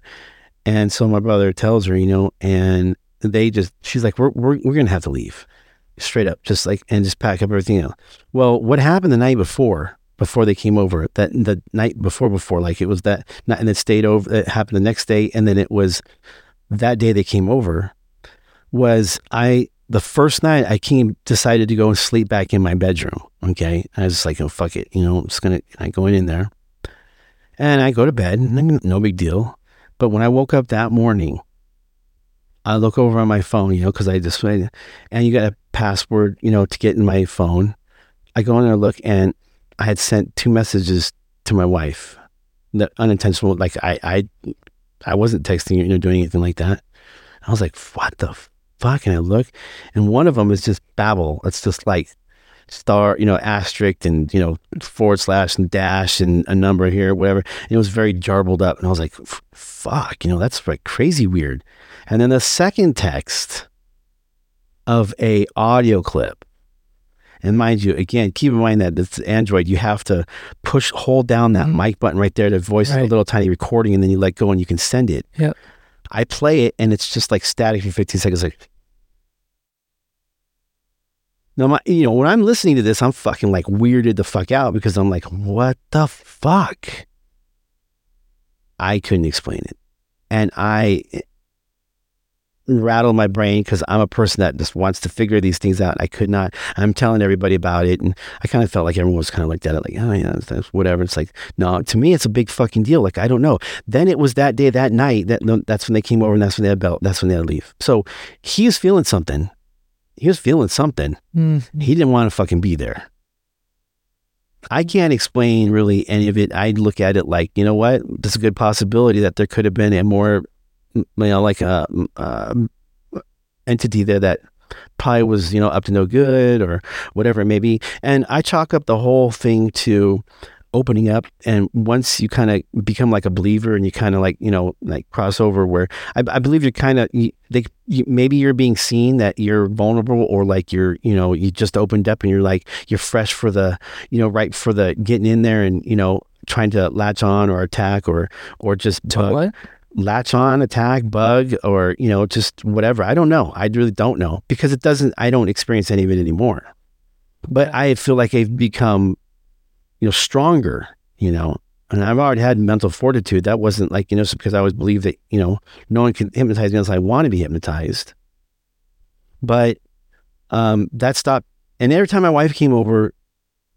And so my brother tells her, you know, and they just, she's like, we're, we're, we're going to have to leave straight up, just like, and just pack up everything else. Well, what happened the night before, before they came over, that the night before, before, like it was that night, and it stayed over, it happened the next day. And then it was that day they came over, was I, the first night I came, decided to go and sleep back in my bedroom. Okay. I was like, oh, fuck it. You know, I'm just going to, I go in there and I go to bed, no big deal. But when I woke up that morning, I look over on my phone, you know, because I just and you got a password, you know, to get in my phone. I go in there, look, and I had sent two messages to my wife, that unintentional. Like I, I, I wasn't texting you know, doing anything like that. I was like, what the fuck? And I look, and one of them is just babble. It's just like star, you know, asterisk and you know forward slash and dash and a number here, whatever. And it was very jarbled up, and I was like, fuck, you know, that's like crazy weird. And then the second text of a audio clip. And mind you, again, keep in mind that it's Android. You have to push, hold down that Mhm. mic button right there to voice a little tiny recording, and then you let go and you can send it. Yep. I play it, and it's just like static for 15 seconds. Like, now, my, you know, when I'm listening to this, I'm fucking like weirded the fuck out because I'm like, what the fuck? I couldn't explain it. And I rattled my brain because I'm a person that just wants to figure these things out. I could not. I'm telling everybody about it. And I kind of felt like everyone was kind of like that. Like, oh, yeah, that's, whatever. It's like, no, to me, it's a big fucking deal. Like, I don't know. Then it was that day, that night, that that's when they came over and that's when they had belt. That's when they had to leave. So he was feeling something. He was feeling something. Mm. He didn't want to fucking be there. I can't explain really any of it. I look at it like, you know what? There's a good possibility that there could have been a more, you know, like a, uh entity there that probably was, you know, up to no good or whatever it may be. And I chalk up the whole thing to opening up. And once you kind of become like a believer and you kind of like, you know, like cross over where I, I believe you're kind of, you, they, you, maybe you're being seen that you're vulnerable or like you're, you know, you just opened up and you're like, you're fresh for the, you know, right for the getting in there and, you know, trying to latch on or attack or, or just what? Latch on, attack, bug, or, you know, just whatever. I don't know. I really don't know because it doesn't, I don't experience any of it anymore. But I feel like I've become, you know, stronger, you know, and I've already had mental fortitude. That wasn't like, you know, because I always believed that, you know, no one can hypnotize me unless I want to be hypnotized. But um, that stopped. And every time my wife came over,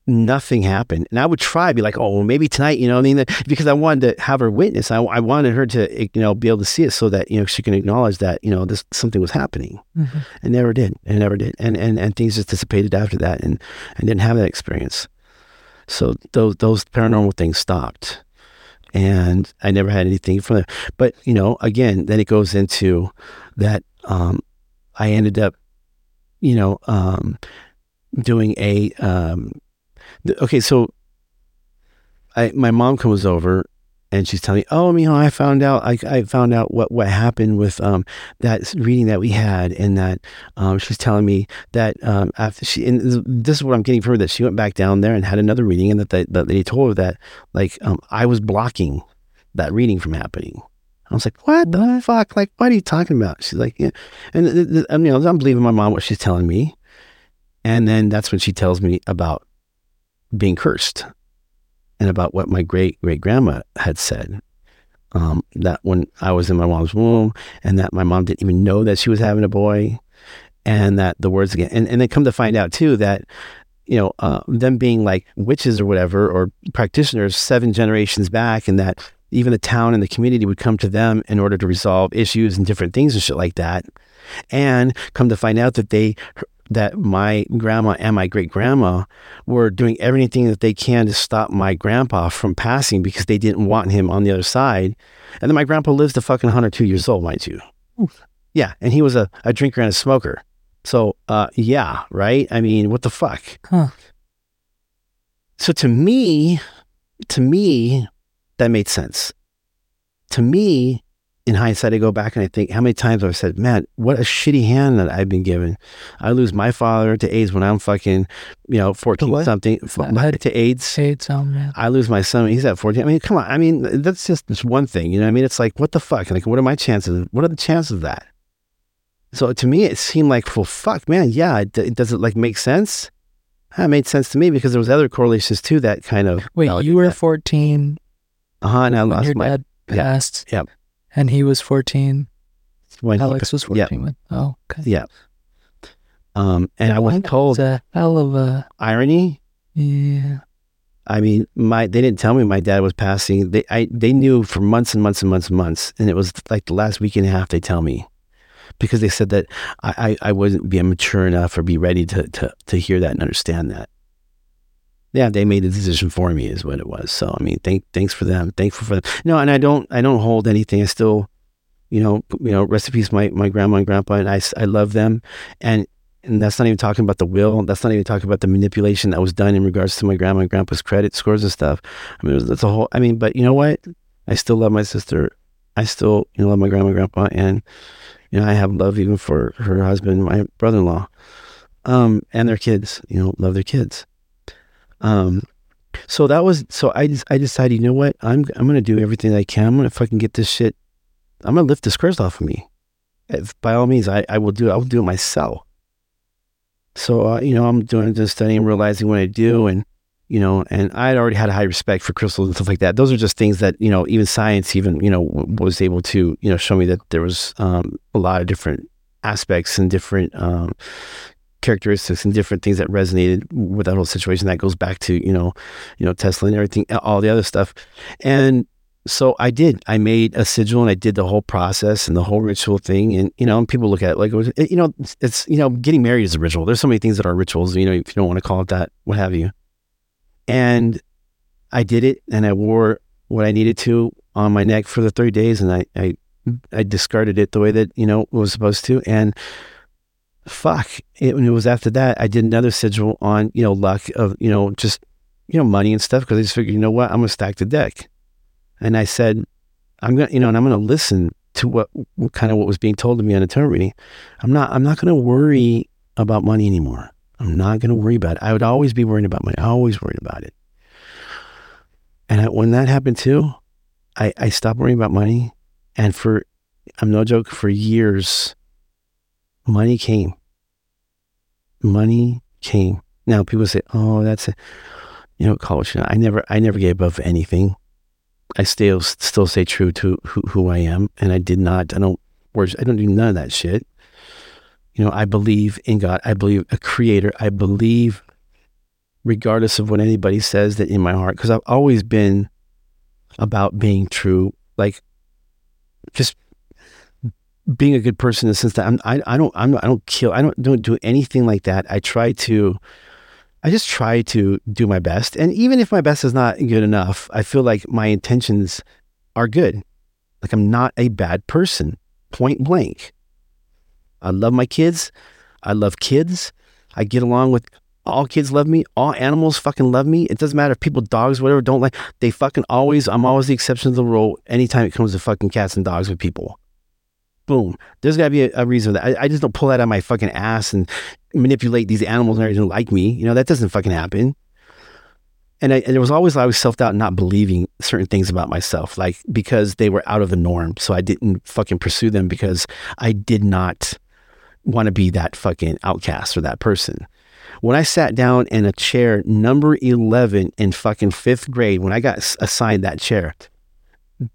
nothing happened. And I would try, be like, oh, well, maybe tonight, you know, what I mean, because I wanted to have her witness. I, I wanted her to, you know, be able to see it so that, you know, she can acknowledge that, you know, this something was happening. Mhm. And never did. And never did. And, and, and things just dissipated after that and, and didn't have that experience. So those, those paranormal things stopped. and I never had anything from there. But you know, again, then it goes into that um, I ended up, you know, um, doing a um, okay. So I my mom comes over and she's telling me, "Oh, you know, I found out, I, I found out what what happened with um, that reading that we had, and that um, she's telling me that um, after she, and this is what I'm getting from her, that she went back down there and had another reading, and that they, that they told her that like um, I was blocking that reading from happening. I was like, "What the fuck? Like, what are you talking about?" She's like, "Yeah," and you know, I'm believing my mom what she's telling me, and then that's when she tells me about being cursed and about what my great great grandma had said. Um, that when I was in my mom's womb, and that my mom didn't even know that she was having a boy, and that the words again, and, and then come to find out too that you know uh, them being like witches or whatever or practitioners seven generations back, and that even the town and the community would come to them in order to resolve issues and different things and shit like that, and come to find out that they that my grandma and my great grandma were doing everything that they can to stop my grandpa from passing because they didn't want him on the other side. And then my grandpa lives to fucking 102 years old, mind you. Yeah. And he was a, a drinker and a smoker. So, uh, yeah, right? I mean, what the fuck? Huh. So to me, to me, that made sense. To me, in hindsight, I go back and I think how many times I've said, man, what a shitty hand that I've been given. I lose my father to AIDS when I'm fucking, you know, 14 something, to AIDS. AIDS, oh man. I lose my son. He's at 14. I mean, come on. I mean, that's just this one thing. You know what I mean? It's like, what the fuck? Like, what are my chances? What are the chances of that? So to me, it seemed like, well, fuck, man, yeah. It, does it like make sense? That made sense to me because there was other correlations too that kind of. Wait, you were 14. Uh huh. And I lost your my. dad passed. Yep. And he was 14. When he- Alex was 14. Yep. When, oh, okay. Yeah. Um, and I was told a hell of a. irony. Yeah. I mean, my they didn't tell me my dad was passing. They I they knew for months and months and months and months, and it was like the last week and a half they tell me because they said that I I, I wouldn't be mature enough or be ready to to to hear that and understand that. Yeah, they made the decision for me, is what it was. So I mean, thank thanks for them. Thankful for them. No, and I don't I don't hold anything. I still, you know, you know, recipes my my grandma and grandpa, and I I love them, and and that's not even talking about the will. That's not even talking about the manipulation that was done in regards to my grandma and grandpa's credit scores and stuff. I mean, that's a whole. I mean, but you know what? I still love my sister. I still, you know, love my grandma and grandpa, and you know, I have love even for her husband, my brother-in-law, um, and their kids. You know, love their kids. Um, so that was so I I decided, you know what? I'm I'm gonna do everything I can. I'm gonna fucking get this shit. I'm gonna lift this curse off of me. If, by all means, I, I will do it. I will do it myself. So uh, you know, I'm doing this studying, and realizing what I do, and you know, and I had already had a high respect for crystals and stuff like that. Those are just things that you know, even science, even you know, was able to you know show me that there was um, a lot of different aspects and different um, characteristics and different things that resonated with that whole situation. That goes back to you know, you know, Tesla and everything, all the other stuff, and so I did. I made a sigil and I did the whole process and the whole ritual thing. And you know, and people look at it like, it was- you know, it's, you know, getting married is a ritual. There's so many things that are rituals. You know, if you don't want to call it that, what have you. And I did it, and I wore what I needed to on my neck for the 30 days, and I I, I discarded it the way that you know it was supposed to. And fuck, it, it was after that, I did another sigil on you know luck of you know just you know money and stuff because I just figured, you know what, I'm gonna stack the deck. And I said, I'm gonna, you know, and I'm gonna listen to what, what kind of what was being told to me on the tarot reading. I'm not, I'm not gonna worry about money anymore. I'm not gonna worry about it. I would always be worrying about money. I always worried about it. And I, when that happened too, I, I stopped worrying about money. And for, I'm no joke, for years, money came. Money came. Now people say, "Oh, that's a, you know, college." I never, I never gave up anything. I still still stay true to who, who I am, and I did not. I don't. words- I don't do none of that shit. You know, I believe in God. I believe a creator. I believe, regardless of what anybody says, that in my heart, because I've always been about being true, like just being a good person in the sense that I'm, I, I don't, I'm, I don't kill. I don't, don't do anything like that. I try to I just try to do my best. And even if my best is not good enough, I feel like my intentions are good. Like I'm not a bad person, point blank. I love my kids. I love kids. I get along with all kids love me. All animals fucking love me. It doesn't matter if people, dogs, whatever, don't like. They fucking always. I'm always the exception to the rule. Anytime it comes to fucking cats and dogs with people, boom. There's got to be a, a, reason that I, I, just don't pull that out of my fucking ass and manipulate these animals and everything like me. You know that doesn't fucking happen. And, I, and there was always I was self doubt, not believing certain things about myself, like because they were out of the norm. So I didn't fucking pursue them because I did not want to be that fucking outcast or that person. When I sat down in a chair number 11 in fucking fifth grade, when I got assigned that chair,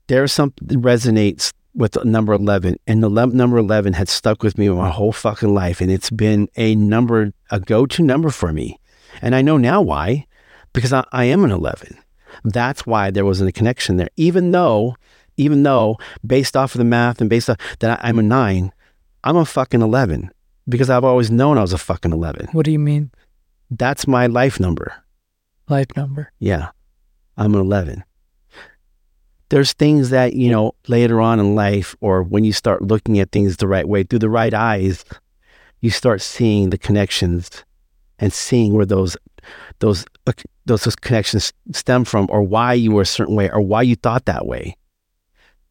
there's something resonates with number 11 and the number 11 had stuck with me my whole fucking life and it's been a number a go-to number for me and i know now why because i, I am an 11 that's why there wasn't a connection there even though even though based off of the math and based off that I, i'm a 9 i'm a fucking 11 because I've always known I was a fucking 11. What do you mean? That's my life number. Life number? Yeah. I'm an 11. There's things that, you know, later on in life or when you start looking at things the right way through the right eyes, you start seeing the connections and seeing where those those uh, those, those connections stem from or why you were a certain way or why you thought that way.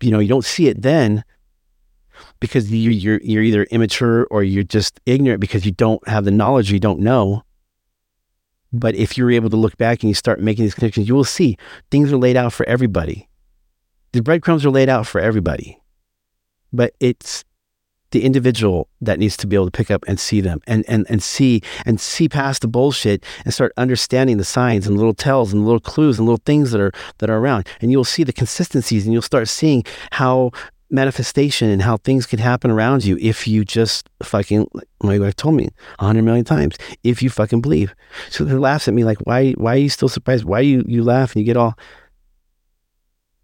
You know, you don't see it then, because you, you're you're either immature or you're just ignorant because you don't have the knowledge you don't know. But if you're able to look back and you start making these connections, you will see things are laid out for everybody. The breadcrumbs are laid out for everybody. But it's the individual that needs to be able to pick up and see them and, and, and see and see past the bullshit and start understanding the signs and little tells and little clues and little things that are that are around. And you'll see the consistencies and you'll start seeing how manifestation and how things can happen around you if you just fucking my wife told me a hundred million times if you fucking believe so they laughs at me like why why are you still surprised why you you laugh and you get all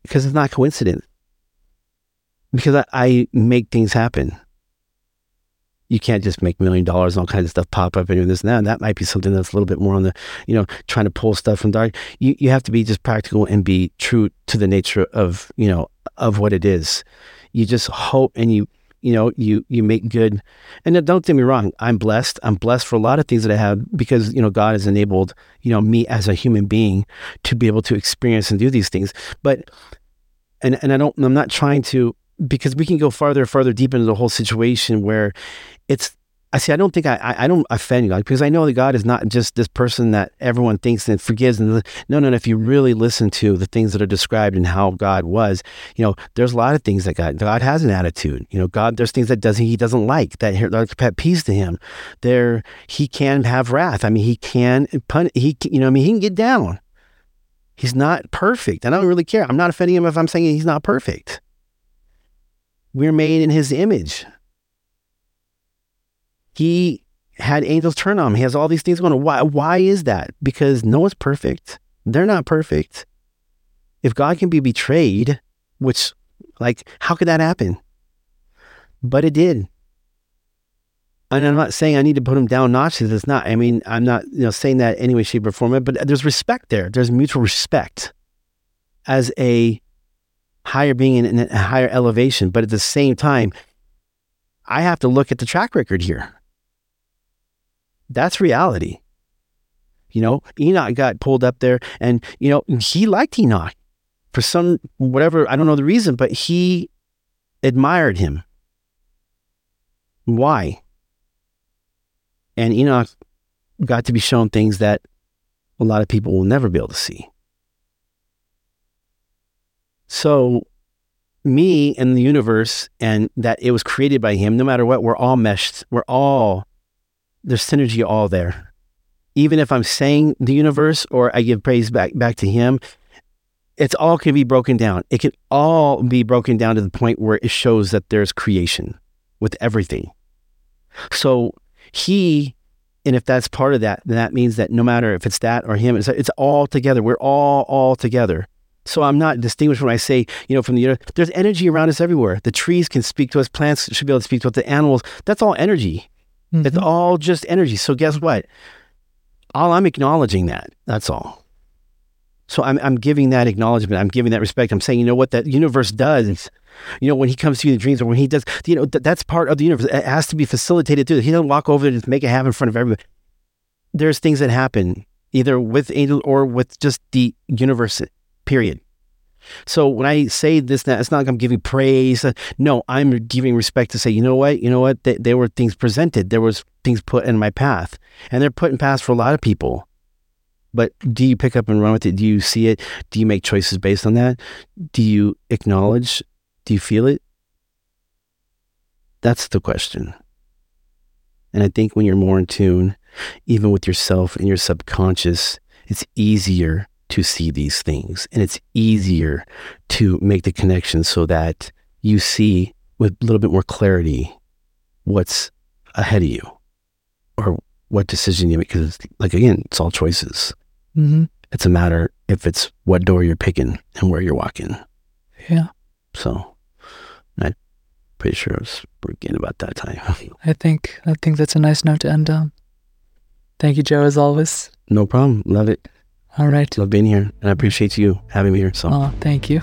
because it's not coincidence because I, I make things happen you can't just make million dollars and all kinds of stuff pop up and do this and that. And that might be something that's a little bit more on the, you know, trying to pull stuff from dark. You you have to be just practical and be true to the nature of, you know, of what it is. You just hope and you you know you you make good. And don't get me wrong i'm blessed. I'm blessed for a lot of things that i have because you know god has enabled you know me as a human being to be able to experience and do these things. But and and i don't i'm not trying to because we can go farther farther deep into the whole situation where it's I see. I don't think I, I, don't offend God because I know that God is not just this person that everyone thinks and forgives. And no, no, no. If you really listen to the things that are described and how God was, you know, there's a lot of things that God God has an attitude. You know, God there's things that doesn't He doesn't like that are pet peace to Him. There He can have wrath. I mean, He can pun. He you know, I mean, He can get down. He's not perfect. And I don't really care. I'm not offending Him if I'm saying He's not perfect. We're made in His image. He had angels turn on him. He has all these things going on. Why, why is that? Because no one's perfect. They're not perfect. If God can be betrayed, which, like, how could that happen? But it did. And I'm not saying I need to put him down notches. It's not. I mean, I'm not, you know, saying that any way, shape, or form. But there's respect there. There's mutual respect as a higher being in a higher elevation. But at the same time, I have to look at the track record here. That's reality. You know, Enoch got pulled up there and, you know, he liked Enoch for some, whatever, I don't know the reason, but he admired him. Why? And Enoch got to be shown things that a lot of people will never be able to see. So, me and the universe, and that it was created by him, no matter what, we're all meshed. We're all there's synergy all there. Even if I'm saying the universe or I give praise back back to him, it's all can be broken down. It can all be broken down to the point where it shows that there's creation with everything. So he, and if that's part of that, then that means that no matter if it's that or him, it's, it's all together. We're all all together. So I'm not distinguished when I say, you know, from the earth. there's energy around us everywhere. The trees can speak to us, plants should be able to speak to us, the animals. That's all energy. Mm-hmm. It's all just energy. So guess what? all I'm acknowledging that. That's all. So I'm I'm giving that acknowledgement. I'm giving that respect. I'm saying, you know what that universe does. You know, when he comes to you in dreams or when he does, you know, th- that's part of the universe. It has to be facilitated too. He doesn't walk over and just make it happen in front of everybody. There's things that happen either with angel or with just the universe, period. So when I say this, that it's not like I'm giving praise. No, I'm giving respect to say, you know what, you know what, Th- there were things presented, there was things put in my path, and they're put in paths for a lot of people. But do you pick up and run with it? Do you see it? Do you make choices based on that? Do you acknowledge? Do you feel it? That's the question. And I think when you're more in tune, even with yourself and your subconscious, it's easier to see these things and it's easier to make the connection so that you see with a little bit more clarity what's ahead of you or what decision you make. Because, like, again, it's all choices. Mm-hmm. It's a matter if it's what door you're picking and where you're walking. Yeah. So I'm pretty sure I was getting about that time. I think I think that's a nice note to end on. Thank you, Joe, as always. no problem. Love it. All right. Love being here. And I appreciate you having me here. So Oh, thank you.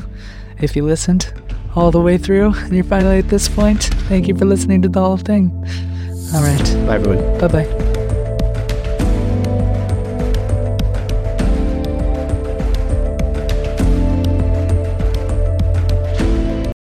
If you listened all the way through and you're finally at this point, thank you for listening to the whole thing. All right. bye, everyone. Bye bye.